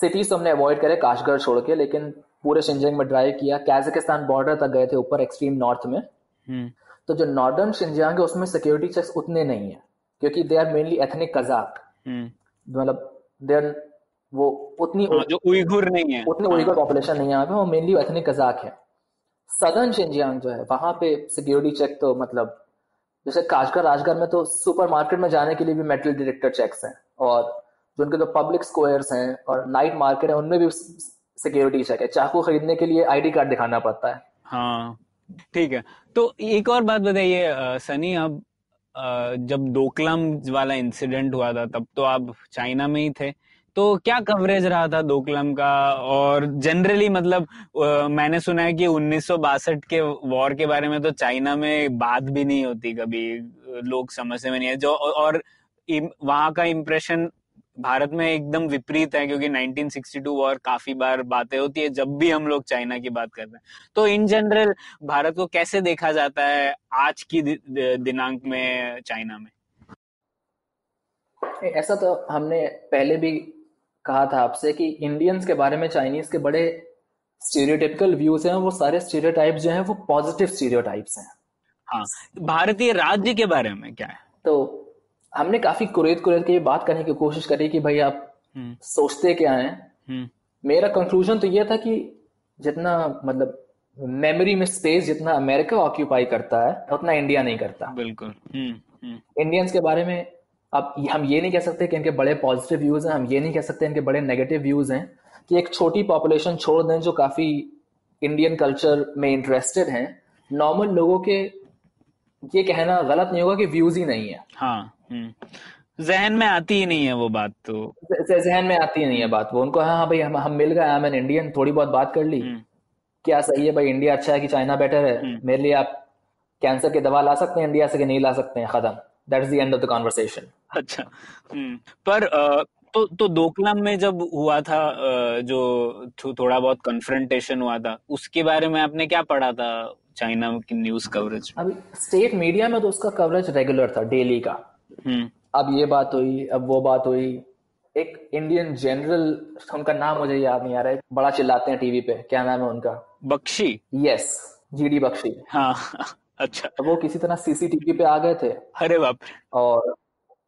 सिटीज़ तो हमने अवॉइड करे काशगढ़ छोड़ के लेकिन पूरे शिंजियांग में ड्राइव किया। कैजाकिस्तान बॉर्डर तक गए थे ऊपर एक्सट्रीम नॉर्थ में। हम्म। तो जो नॉर्दर्न शिंजियांग है उसमें सिक्योरिटी चेक्स उतने नहीं है क्योंकि they are mainly ethnic Kazakh मतलब देन वो उतनी हाँ, जो उइगुर नहीं है। उतनी उइगर पॉपुलेशन नहीं है यहाँ पे वो मेनली एथनिक कजाक है। सदर्न शिंजियांग जो है वहाँ पे सिक्योरिटी चेक तो मतलब जैसे काशगर राजगर में तो सुपरमार्केट में जाने के लिए भी मेटल डिटेक्टर चेक्स हैं और जो उनके जो पब्लिक स्क्वायर्स हैं और नाइट मार्केट है उनमें भी सिक्योरिटी चेक है। चाकू खरीदने के लिए आईडी कार्ड दिखाना पड़ता है। हाँ ठीक है। तो एक और बात बताइए सनी अब जब डोकलाम वाला इंसिडेंट हुआ था तब तो आप चाइना में ही थे। तो क्या कवरेज रहा था डोकलाम का? और जनरली मतलब अ, मैंने सुना है कि 1962 के वॉर के बारे में तो चाइना में बात भी नहीं होती कभी। लोग समझते में नहीं है। जो और वहाँ का इम्प्रेशन भारत में एकदम विपरीत है क्योंकि 1962 वॉर काफ़ी बार बातें होती है जब भी हम लोग चाइना की बात करते हैं। तो इन जनरल भारत को कैसे देखा जाता है आज की दिनांक में चाइना में? ऐसा तो हमने पहले भी कहा था आपसे कि इंडियंस के बारे में चाइनीज़ के बड़े स्टीरियोटिपिकल व्यूज़ हैं वो सारे स्टीरियोटाइप्स जो हैं वो पॉजिटिव स्टीरियोटाइप्स हैं। हाँ भारतीय राज्य के बारे में क्या है? तो हमने काफ़ी कुरेद कुरेद के बात करने की कोशिश करी कि भाई आप हम्म। सोचते क्या हैं? हम्म। मेरा कंक्लूजन तो ये था कि जितना मतलब मेमोरी में स्पेस जितना अमेरिका ऑक्यूपाई करता है उतना इंडिया नहीं करता। बिल्कुल। हम्म हम्म। इंडियंस के बारे में अब हम ये नहीं कह सकते कि इनके बड़े पॉजिटिव व्यूज़ हैं हम ये नहीं कह सकते इनके बड़े नेगेटिव व्यूज़ हैं कि एक छोटी पॉपुलेशन छोड़ दें जो काफ़ी इंडियन कल्चर में इंटरेस्टेड हैं। नॉर्मल लोगों के ये कहना गलत नहीं होगा कि व्यूज़ ही नहीं है। हाँ। जहन में आती ही नहीं है वो बात तो। जहन में आती ही नहीं है बात वो। उनको हाँ हाँ भाई हम हम मिल गए आई एन इंडियन थोड़ी बहुत बात कर ली। हम्म। क्या सही है भाई इंडिया अच्छा है कि चाइना बेटर है? हम्म। मेरे लिए आप कैंसर की दवा ला सकते हैं इंडिया से कि नहीं ला सकते हैं? खत्म। That is the end of the conversation अच्छा। हम्म। पर तो तो डोकलाम में जब हुआ था जो थोड़ा बहुत कन्फ्रंटेशन हुआ था उसके बारे में आपने क्या पढ़ा था चाइना की न्यूज़ कवरेज अभी स्टेट मीडिया में तो उसका कवरेज रेगुलर था डेली का। हम्म अब ये बात हुई अब वो बात हुई। एक इंडियन जनरल उनका नाम मुझे याद नहीं आ रहा है बड़ा चिल्लाते हैं टीवी पे क्या नाम है उनका? Bakshi. Yes G D Bakshi. हाँ अच्छा। वो किसी तरह सीसीटीवी पे आ गए थे। अरे बाप और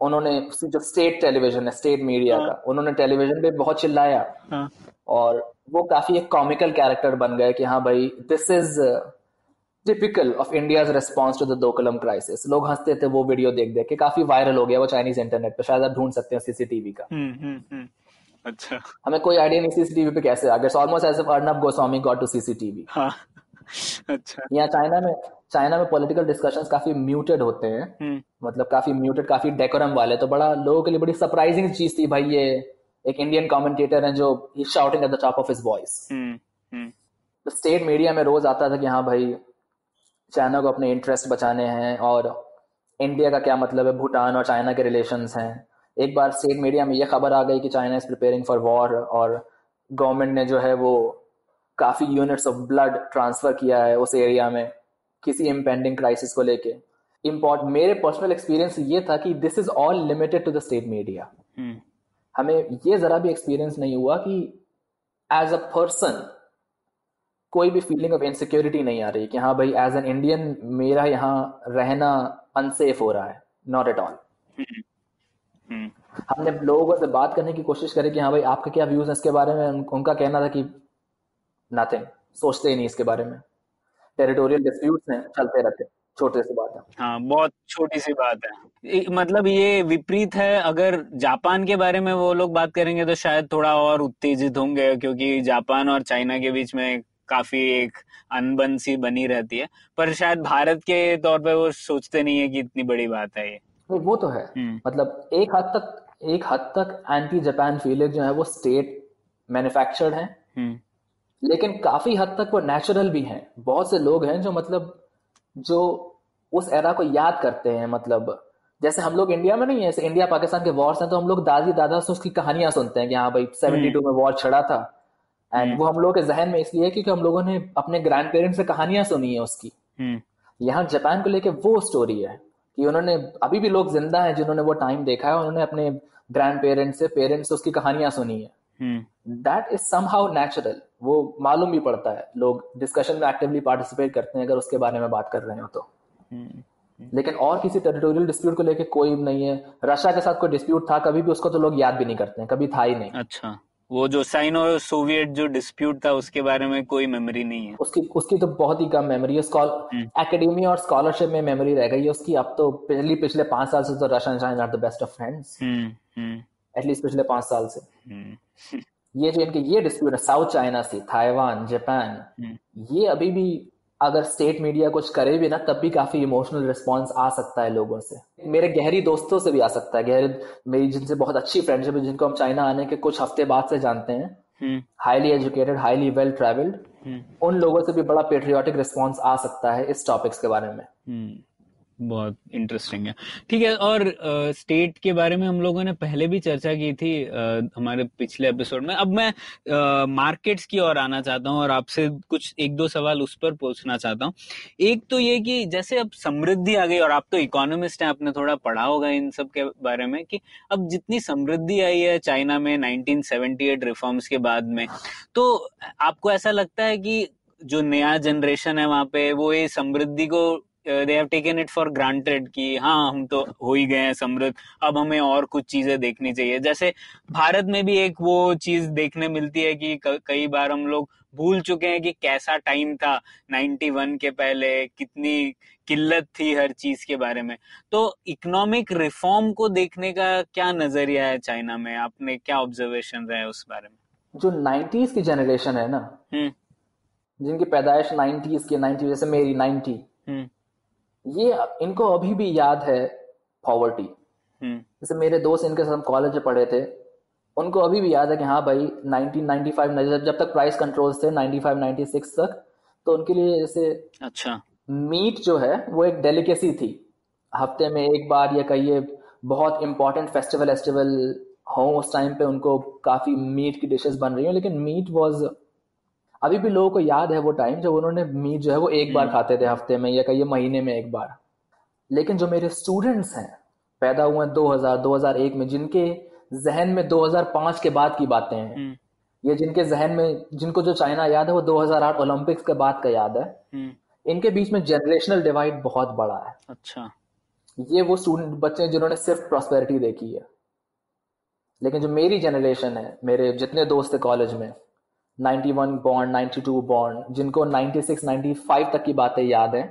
उन्होंने जो स्टेट टेलीविज़न है स्टेट मीडिया हाँ। का उन्होंने टेलीविज़न पे बहुत चिल्लाया। हाँ। और वो काफ़ी एक कॉमिकल कैरेक्टर बन गए कि हाँ भाई this is typical of India response to the Doklam crisis लोग हँसते थे वो वीडियो देख देख के। काफ़ी वायरल हो गया वो चाइनीज़ इंटरनेट पे। शायद आप ढूंढ सकते हैं सीसीटीवी का। हम्म हम्म हम्म। अच्छा। हमें कोई आइडिया नहीं सीसीटीवी पे कैसे आ गया। Almost as Arnab Goswami got to CCTV अच्छा। यहाँ चाइना में चाइना में पॉलिटिकल डिस्कशंस काफ़ी म्यूटेड होते हैं। मतलब काफ़ी म्यूटेड काफ़ी डेकोरम वाले। तो बड़ा लोगों के लिए बड़ी सरप्राइजिंग चीज़ थी भाई ये। एक इंडियन कमेंटेटर है जो shouting at the top of his voice state media में रोज आता था कि हाँ भाई चाइना को अपने इंटरेस्ट बचाने हैं और इंडिया का क्या मतलब है? भूटान और चाइना के रिलेशंस हैं। एक बार स्टेट मीडिया में ये खबर आ गई कि China is preparing for war और गवर्नमेंट ने जो है वो काफ़ी यूनिट्स ऑफ़ ब्लड ट्रांसफ़र किया है उस एरिया में किसी इम्पेंडिंग क्राइसिस को लेके। इम्पोर्ट मेरे पर्सनल एक्सपीरियंस ये था कि this is all limited to the state media हमें ये जरा भी एक्सपीरियंस नहीं हुआ कि एज अ पर्सन कोई भी फीलिंग ऑफ़ इनसिक्योरिटी नहीं आ रही कि हाँ भाई एज एन इंडियन मेरा यहाँ रहना अनसेफ हो रहा है नॉट एट ऑल हमने लोगों से बात करने की कोशिश करी कि हाँ भाई आपके क्या व्यूज़ हैं इसके बारे में उन- उनका कहना था कि नथिंग सोचते ही नहीं इसके बारे में। टेरिटोरियल डिस्प्यूट्स हैं चलते रहते हैं, छोटे से बात है। हाँ बहुत छोटी सी बात है। मतलब ये विपरीत है अगर जापान के बारे में वो लोग बात करेंगे तो शायद थोड़ा और उत्तेजित होंगे क्योंकि जापान और चाइना के बीच में काफ़ी एक अनबन सी बनी रहती है। पर शायद भारत के तौर पे वो सोचते नहीं है कि इतनी बड़ी बात है ये। वो तो है। हम्म। मतलब एक हद तक एक हद तक एंटी जापान फीलिंग जो है वो स्टेट मैन्युफैक्चर्ड है। हम्म। लेकिन काफ़ी हद तक वो नेचुरल भी हैं। बहुत से लोग हैं जो मतलब जो उस एरा को याद करते हैं मतलब। जैसे हम लोग इंडिया में नहीं है इंडिया पाकिस्तान के वॉर्स हैं तो हम लोग दादी दादा से उसकी कहानियाँ सुनते हैं कि हाँ भाई 72 में वॉर छड़ा था। एंड वो हम लोग के जहन में इसलिए है क्योंकि हम लोगों ने अपने ग्रैंड पेरेंट्स से कहानियाँ सुनी है उसकी। हम्म। यहाँ जापान को लेके वो स्टोरी है कि उन्होंने अभी भी लोग ज़िंदा हैं जिन्होंने वो टाइम देखा है उन्होंने अपने ग्रैंड पेरेंट्स से पेरेंट्स से उसकी कहानियाँ सुनी है। हम्म। दैट इज़ समहाउ नेचुरल वो मालूम भी पड़ता है। लोग डिस्कशन में एक्टिवली पार्टिसिपेट करते हैं अगर उसके बारे में बात कर रहे हो तो। हम्म। लेकिन और किसी टेरिटोरियल डिस्प्यूट को लेके कोई नहीं है। रशिया के साथ कोई डिस्प्यूट था कभी भी उसको तो लोग याद भी नहीं करते हैं। कभी था ही नहीं। अच्छा। वो जो साइनो सोवियत जो डिस्प्यूट था उसके बारे में कोई मेमोरी नहीं है। उसकी उसकी तो बहुत ही कम मेमोरी है। एकेडमी और स्कॉलरशिप में मेमोरी रह गई है उसकी। अब तो पिछली पिछले पाँच साल से तो Russian China are the best of friends at least पिछले पाँच साल से। हम्म, ये जो इनके ये डिस्प्यूट है south China sea Taiwan Japan ये अभी भी अगर स्टेट मीडिया कुछ करे भी ना तब भी काफ़ी इमोशनल रिस्पॉन्स आ सकता है लोगों से। मेरे गहरी दोस्तों से भी आ सकता है। गहरी मेरी जिनसे बहुत अच्छी फ्रेंडशिप है जिनको हम चाइना आने के कुछ हफ़्ते बाद से जानते हैं। Highly educated highly well travelled उन लोगों से भी बड़ा पेट्रियाटिक रिस्पॉन्स आ सकता है इस टॉपिक्स के बारे में। हम्म। बहुत इंटरेस्टिंग है। ठीक है और स्टेट के बारे में हम लोगों ने पहले भी चर्चा की थी uh, हमारे पिछले एपिसोड में। अब मैं मार्केट्स की ओर आना चाहता हूँ और आपसे कुछ एक दो सवाल उस पर पूछना चाहता हूँ। एक तो ये कि जैसे अब समृद्धि आ गई और आप तो इकोनॉमिस्ट हैं आपने थोड़ा पढ़ा होगा इन सब के बारे में कि अब जितनी समृद्धि आई है चाइना में 1978 रिफॉर्म्स के बाद में तो आपको ऐसा लगता है कि जो नया जनरेशन है वहाँ पे वो ये समृद्धि को they have taken it for granted कि हाँ हम तो हो ही गए हैं समृद्ध अब हमें और कुछ चीज़ें देखनी चाहिए। जैसे भारत में भी एक वो चीज़ देखने मिलती है कि कई बार हम लोग भूल चुके हैं कि कैसा टाइम था 91 के पहले कितनी किल्लत थी हर चीज़ के बारे में। तो इकोनॉमिक रिफॉर्म को देखने का क्या नज़रिया है चाइना में? आपने क्या ऑब्जर्वेशन रहे उस बारे में? जो 90s की जनरेशन है ना हम्म। जिनकी पैदाइश 90s की 90 जैसे मेरी 90 ये इनको अभी भी याद है पॉवर्टी हम्म। जैसे मेरे दोस्त इनके साथ कॉलेज में पढ़े थे उनको अभी भी याद है कि हाँ भाई 1995 जब तक प्राइस कंट्रोल्स थे 95 96 तक तो उनके लिए जैसे अच्छा। मीट जो है वो एक डेलिकेसी थी। हफ़्ते में एक बार या कहिए बहुत इंपॉर्टेंट फेस्टिवल एस्टिवल हो उस टाइम पे उनको काफ़ी मीट की डिशेस बन रही हो लेकिन मीट वॉज़ अभी भी लोगों को याद है वो टाइम जब उन्होंने मीट जो है वो एक बार हम्म। खाते थे हफ़्ते में या कई महीने में एक बार। लेकिन जो मेरे स्टूडेंट्स हैं पैदा हुए 2000 2001 में जिनके जहन में 2005 के बाद की बातें हैं ये जिनके जहन में जिनको जो चाइना याद है वो 2008 ओलंपिक्स के बाद का याद है हम्म। इनके बीच में जनरेशनल डिवाइड बहुत बड़ा है। अच्छा। ये वो स्टूडेंट बच्चे जिन्होंने सिर्फ़ प्रॉस्पेरिटी देखी है। लेकिन जो मेरी जनरेशन है मेरे जितने दोस्त है कॉलेज में 91 बॉन्ड 92 बॉन्ड जिनको 96 95 तक की बातें याद हैं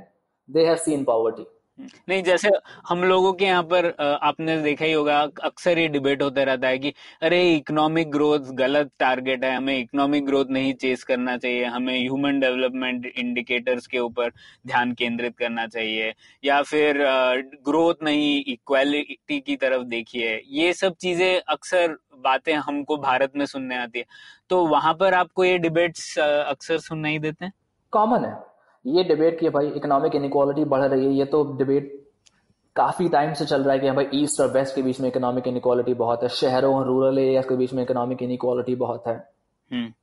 दे हैव सीन पॉवर्टी नहीं, जैसे हम लोगों के यहाँ पर आपने देखा ही होगा, अक्सर ये डिबेट होता रहता है कि, अरे इकोनॉमिक ग्रोथ गलत टारगेट है, हमें इकोनॉमिक ग्रोथ नहीं चेस करना चाहिए, हमें ह्यूमन डेवलपमेंट इंडिकेटर्स के ऊपर ध्यान केंद्रित करना चाहिए, या फिर ग्रोथ नहीं इक्वालिटी की तरफ़ देखिए। ये सब चीज़ें अक्सर बातें हमको भारत में सुनने आती है। तो वहाँ पर आपको ये डिबेट्स अक्सर देते हैं? कॉमन है। ये डिबेट की भाई इकोनॉमिक इनक्वालिटी बढ़ रही है ये तो डिबेट काफ़ी टाइम से चल रहा है कि भाई ईस्ट और वेस्ट के बीच में इकोनॉमिक इनक्वालिटी बहुत है शहरों और रूरल एरिया के बीच में इकोनॉमिक इनक्वालिटी बहुत है। हम्म।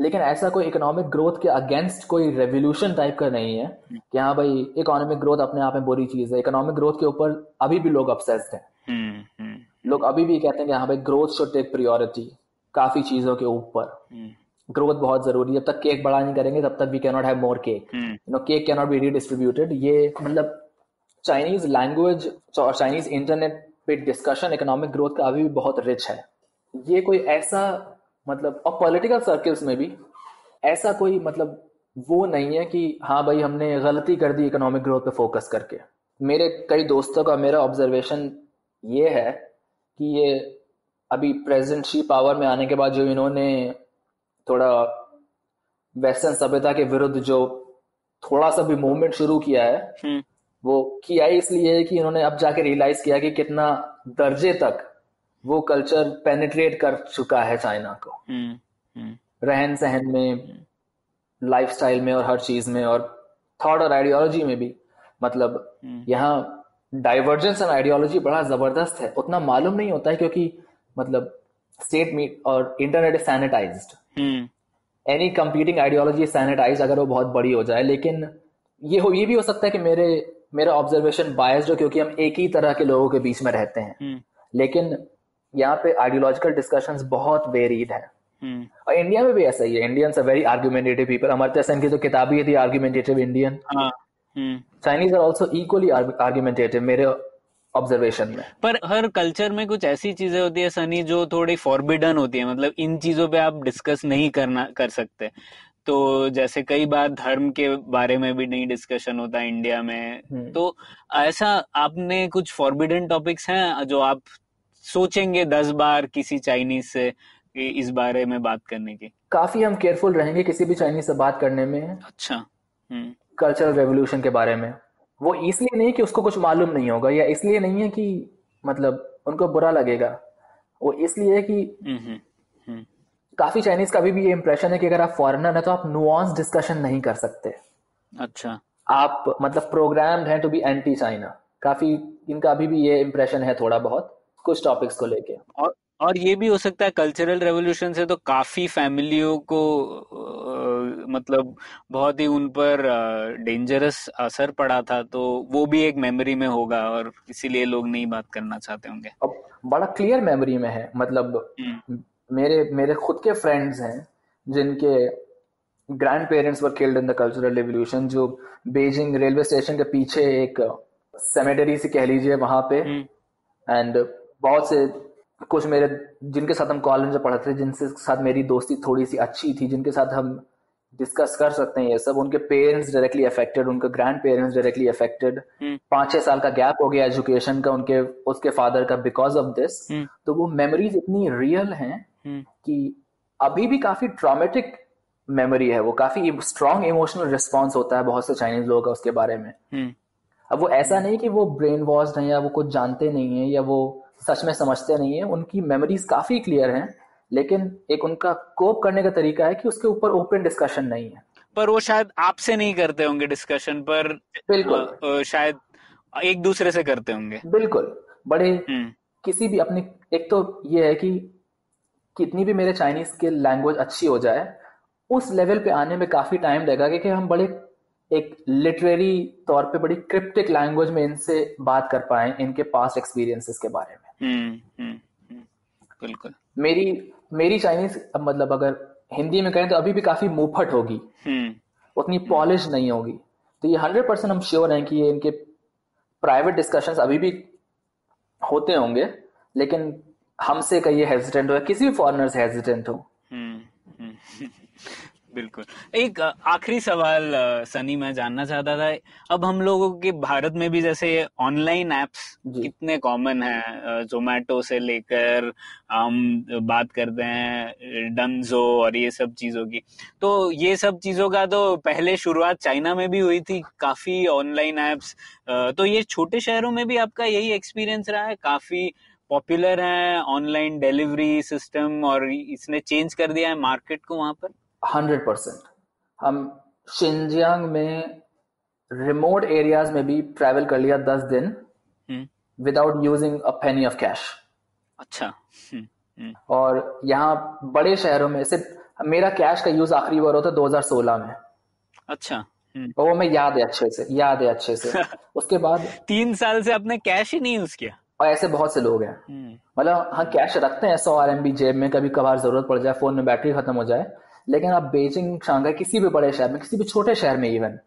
लेकिन ऐसा कोई इकोनॉमिक ग्रोथ के अगेंस्ट कोई रेवोल्यूशन टाइप का नहीं है कि हाँ भाई इकोनॉमिक ग्रोथ अपने आप में बुरी चीज़ है। इकोनॉमिक ग्रोथ के ऊपर अभी भी लोग अपसेस्ड हैं। हम्म, हम्म। लोग अभी भी कहते हैं कि हाँ भाई ग्रोथ शुड टेक प्रियोरिटी काफ़ी चीज़ों के ऊपर। ग्रोथ बहुत ज़रूरी है। जब तक केक बड़ा नहीं करेंगे तब तक we cannot have more cake you know cake cannot be redistributed ये मतलब चाइनीज़ लैंग्वेज और चाइनीज़ इंटरनेट पे डिस्कशन इकोनॉमिक ग्रोथ का अभी भी बहुत रिच है। ये कोई ऐसा मतलब और पॉलिटिकल सर्कल्स में भी ऐसा कोई मतलब वो नहीं है कि हाँ भाई हमने गलती कर दी इकोनॉमिक ग्रोथ पे फोकस करके। मेरे कई दोस्तों का मेरा ऑब्जर्वेशन ये है कि ये अभी प्रेसिडेंट शी पावर में आने के बाद जो इन्होंने थोड़ा वेस्टर्न सभ्यता के विरुद्ध जो थोड़ा सा भी मूवमेंट शुरू किया है हम्म। वो किया इसलिए कि इन्होंने अब जाके रियलाइज़ किया कि कितना दर्जे तक वो कल्चर पेनिट्रेट कर चुका है चाइना को। हम्म, हम्म। रहन सहन में लाइफस्टाइल में और हर चीज़ में और थॉट और आइडियोलॉजी में भी। मतलब यहाँ डाइवर्जेंस एंड आइडियोलॉजी बड़ा ज़बरदस्त है। उतना मालूम नहीं होता है क्योंकि मतलब स्टेट मीट और internet is sanitized any competing ideology sanitize अगर वो बहुत बड़ी हो जाए लेकिन ये हो ये भी हो सकता है कि मेरे मेरा ऑब्जर्वेशन बायस जो क्योंकि हम एक ही तरह के लोगों के बीच में रहते हैं। hmm. लेकिन यहाँ पे आइडियोलॉजिकल डिस्कशन बहुत वेरीड है। hmm. और इंडिया में भी ऐसा ही है। Indians are very argumentative people Amartya Sen की तो किताब ही थी argumentative Indian Chinese are also equally argumentative मेरे ऑब्जर्वेशन में। पर हर कल्चर में कुछ ऐसी चीज़ें होती है सनी जो थोड़ी फॉरबिडन होती है। मतलब इन चीज़ों पे आप डिस्कस नहीं करना कर सकते। तो जैसे कई बार धर्म के बारे में भी नहीं डिस्कशन होता इंडिया में। हम्म। तो ऐसा आपने कुछ फॉरबिडन टॉपिक्स हैं जो आप सोचेंगे दस बार किसी चाइनीज़ से इस बारे में बात करने की? काफ़ी हम केयरफुल रहेंगे किसी भी चाइनीज़ से बात करने में। अच्छा। हम्म। कल्चरल रेवोल्यूशन के बारे में। वो इसलिए नहीं कि उसको कुछ मालूम नहीं होगा या इसलिए नहीं है कि मतलब उनको बुरा लगेगा। वो इसलिए है कि हम्म हम्म, हम्म। काफ़ी चाइनीज़ का अभी भी ये इम्प्रेशन है कि अगर आप फॉरेनर है तो आप नुआंस डिस्कशन नहीं कर सकते। अच्छा। आप मतलब प्रोग्राम है टू बी एंटी चाइना काफ़ी इनका अभी भी ये इम्प्रेशन है थोड़ा बहुत कुछ टॉपिक्स को लेके। और और ये भी हो सकता है कल्चरल रेवोल्यूशन से तो काफ़ी फैमिलियों को अ, मतलब बहुत ही उन पर डेंजरस असर पड़ा था तो वो भी एक मेमोरी में होगा और इसीलिए लोग नहीं बात करना चाहते होंगे। अब बड़ा क्लियर मेमोरी में है मतलब हम्म, मेरे मेरे खुद के फ्रेंड्स हैं जिनके grand parents were killed in the cultural revolution जो बेजिंग रेलवे स्टेशन के पीछे एक सेमेटरी से कह लीजिए वहाँ पे हम्म, एंड बहुत से कुछ मेरे जिनके साथ हम कॉलेज में पढ़ते थे जिनके साथ मेरी दोस्ती थोड़ी सी अच्छी थी जिनके साथ हम डिस्कस कर सकते हैं ये सब उनके पेरेंट्स डायरेक्टली अफेक्टेड उनके ग्रैंड पेरेंट्स डायरेक्टली अफेक्टेड। पाँच छह साल का गैप हो गया एजुकेशन का उनके उसके फादर का बिकॉज़ ऑफ़ दिस। तो वो मेमोरीज इतनी रियल हैं हम्म, कि अभी भी काफ़ी ट्रॉमेटिक मेमोरी है वो काफ़ी स्ट्रॉन्ग इमोशनल रिस्पॉन्स होता है बहुत से चाइनीज़ लोगों का उसके बारे में। हम्म, अब वो ऐसा नहीं कि वो ब्रेन वॉश है या वो कुछ जानते नहीं है या वो सच में समझते नहीं है। उनकी मेमोरीज काफ़ी क्लियर हैं लेकिन एक उनका कोप करने का तरीका है कि उसके ऊपर ओपन डिस्कशन नहीं है। पर वो शायद आपसे नहीं करते होंगे डिस्कशन पर बिल्कुल। शायद एक दूसरे से करते होंगे। बिल्कुल। बड़े हम्म। किसी भी अपनी एक तो ये है कि कितनी भी मेरे चाइनीज़ की लैंग्वेज अच्छी हो जाए उस लेवल पे आने में काफ़ी टाइम लगेगा क्योंकि हम बड़े एक लिटरेरी तौर पे बड़ी क्रिप्टिक लैंग्वेज में इनसे बात कर पाए इनके पास्ट एक्सपीरियंसेस के बारे में। बिल्कुल। मेरी मेरी चाइनीज़ मतलब अगर हिंदी में कहें तो अभी भी काफ़ी मुफट होगी। हम्म। उतनी पॉलिश नहीं होगी। तो ये हंड्रेड परसेंट हम श्योर हैं कि ये इनके प्राइवेट डिस्कशंस अभी भी होते होंगे लेकिन हमसे कहिए हेजिटेंट हो या किसी भी फॉरनर से हेजिटेंट हो। हम्म, हम्म, बिल्कुल। एक आखिरी सवाल सनी मैं जानना चाहता था। अब हम लोगों के भारत में भी जैसे ऑनलाइन एप्स कितने कॉमन है? जोमेटो से लेकर हम बात करते हैं डनजो और ये सब चीज़ों की। तो ये सब चीज़ों का तो पहले शुरुआत चाइना में भी हुई थी काफ़ी ऑनलाइन एप्स तो ये छोटे शहरों में भी आपका यही एक्सपीरियंस रहा है? काफ़ी पॉपुलर है ऑनलाइन डिलीवरी सिस्टम और इसने चेंज कर दिया है मार्केट को वहाँ पर? हंड्रेड परसेंट हम शिनजियांग में रिमोट एरियाज़ में भी ट्रैवल कर लिया दस दिन without using a penny of cash अच्छा। हम्म, हम्म, और यहाँ बड़े शहरों में सिर्फ़ मेरा कैश का यूज़ आखिरी बार होता 2016 में। अच्छा। हम्म। और वो मैं याद है अच्छे से याद है अच्छे से। [laughs] उसके बाद तीन साल से आपने कैश ही नहीं यूज़ किया? और ऐसे बहुत से लोग हैं। मतलब हाँ कैश रखते हैं सौ आर एम जेब में कभी कभार ज़रूरत पड़ जाए फ़ोन में बैटरी खत्म हो जाए। लेकिन आप बेजिंग शांघाई किसी भी बड़े शहर में किसी भी छोटे शहर में इवन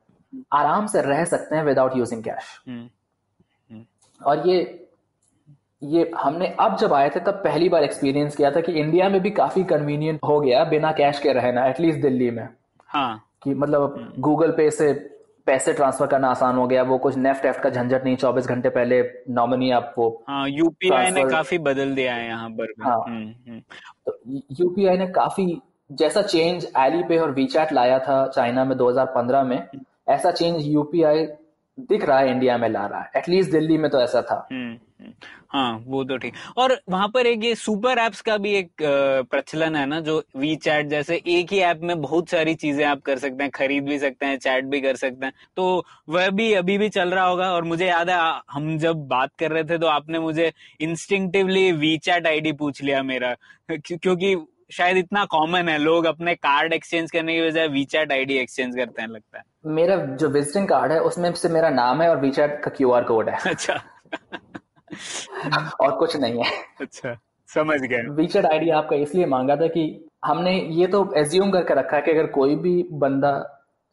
आराम से रह सकते हैं विदाउट यूजिंग कैश हम्म, और ये ये हमने अब जब आए थे तब पहली बार एक्सपीरियंस किया था कि इंडिया में भी काफ़ी कन्वीनियंट हो गया बिना कैश के रहना एटलीस्ट दिल्ली में. हाँ. कि मतलब गूगल पे से पैसे ट्रांसफ़र करना आसान हो गया वो कुछ नेफ्ट एफ्ट का झंझट नहीं चौबीस घंटे पहले नॉमिनी आप वो हाँ यूपीआई ने काफ़ी बदल दिया है यहाँ पर। हाँ। हम्म, हम्म, तो यूपीआई ने काफ़ी जैसा चेंज एली पे और वीचैट लाया था चाइना में 2015 में ऐसा चेंज यूपीआई दिख रहा है इंडिया में ला रहा है। एटलीस्ट दिल्ली में तो ऐसा था। हम्म, हम्म, हाँ वो तो ठीक। और वहाँ पर एक ये सुपर एप्स का भी एक प्रचलन है ना जो वी चैट जैसे एक ही ऐप में बहुत सारी चीज़ें आप कर सकते हैं खरीद भी सकते हैं चैट भी कर सकते हैं। तो वह भी अभी भी चल रहा होगा और मुझे याद है हम जब बात कर रहे थे तो आपने मुझे इंस्टिंक्टिवली वी चैट आईडी पूछ लिया मेरा। [laughs] क्योंकि शायद इतना कॉमन है लोग अपने कार्ड एक्सचेंज करने की बजाय वी चैट आईडी एक्सचेंज करते हैं लगता है। मेरा जो विजिटिंग कार्ड है उसमें से मेरा नाम है और वीचैट का क्यूआर कोड है। अच्छा। और कुछ नहीं है। अच्छा समझ गए वीचैट आईडी आपका इसलिए मांगा था कि हमने ये तो एज्यूम करके रखा है कि अगर कोई भी बंदा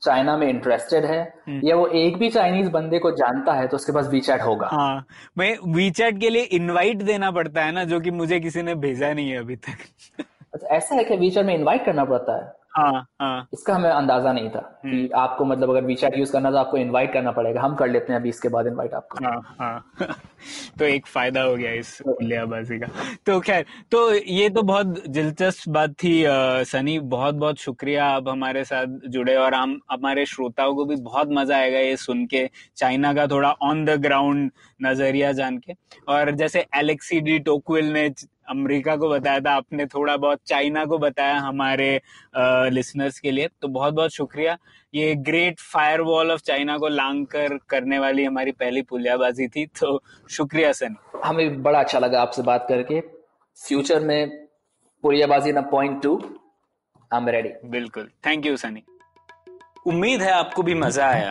चाइना में इंटरेस्टेड है या वो एक भी चाइनीज़ बंदे को जानता है तो उसके पास वीचैट होगा। हाँ मैं वीचैट के लिए इनवाइट देना पड़ता है ना जो कि मुझे किसी ने भेजा नहीं है अभी तक। ऐसा है कि वीचैट में इनवाइट करना पड़ता है। हाँ हाँ। इसका हमें अंदाज़ा नहीं था कि आपको मतलब अगर वीचैट यूज़ करना तो आपको इनवाइट करना पड़ेगा। हम कर लेते हैं अभी इसके बाद इनवाइट आपको। हाँ हाँ। [laughs] तो एक फ़ायदा हो गया इस पुलियाबाजी का। तो खैर तो ये तो बहुत दिलचस्प बात थी सनी। बहुत बहुत शुक्रिया आप हमारे साथ जुड़े और हम हमारे श्रोताओं को भी बहुत मज़ा आएगा ये सुन के चाइना का थोड़ा ऑन द ग्राउंड नज़रिया जान के। और जैसे एलेक्सी डी टोक्विल ने अमेरिका को बताया था आपने थोड़ा बहुत चाइना को बताया हमारे लिसनर्स के लिए। तो बहुत बहुत शुक्रिया। ये great firewall of China को लांग कर करने वाली हमारी पहली पुलियाबाजी थी। तो शुक्रिया सनी हमें बड़ा अच्छा लगा आपसे बात करके। फ्यूचर में पुलियाबाजी ना point two I am ready बिल्कुल। थैंक यू सनी उम्मीद है आपको भी मज़ा आया।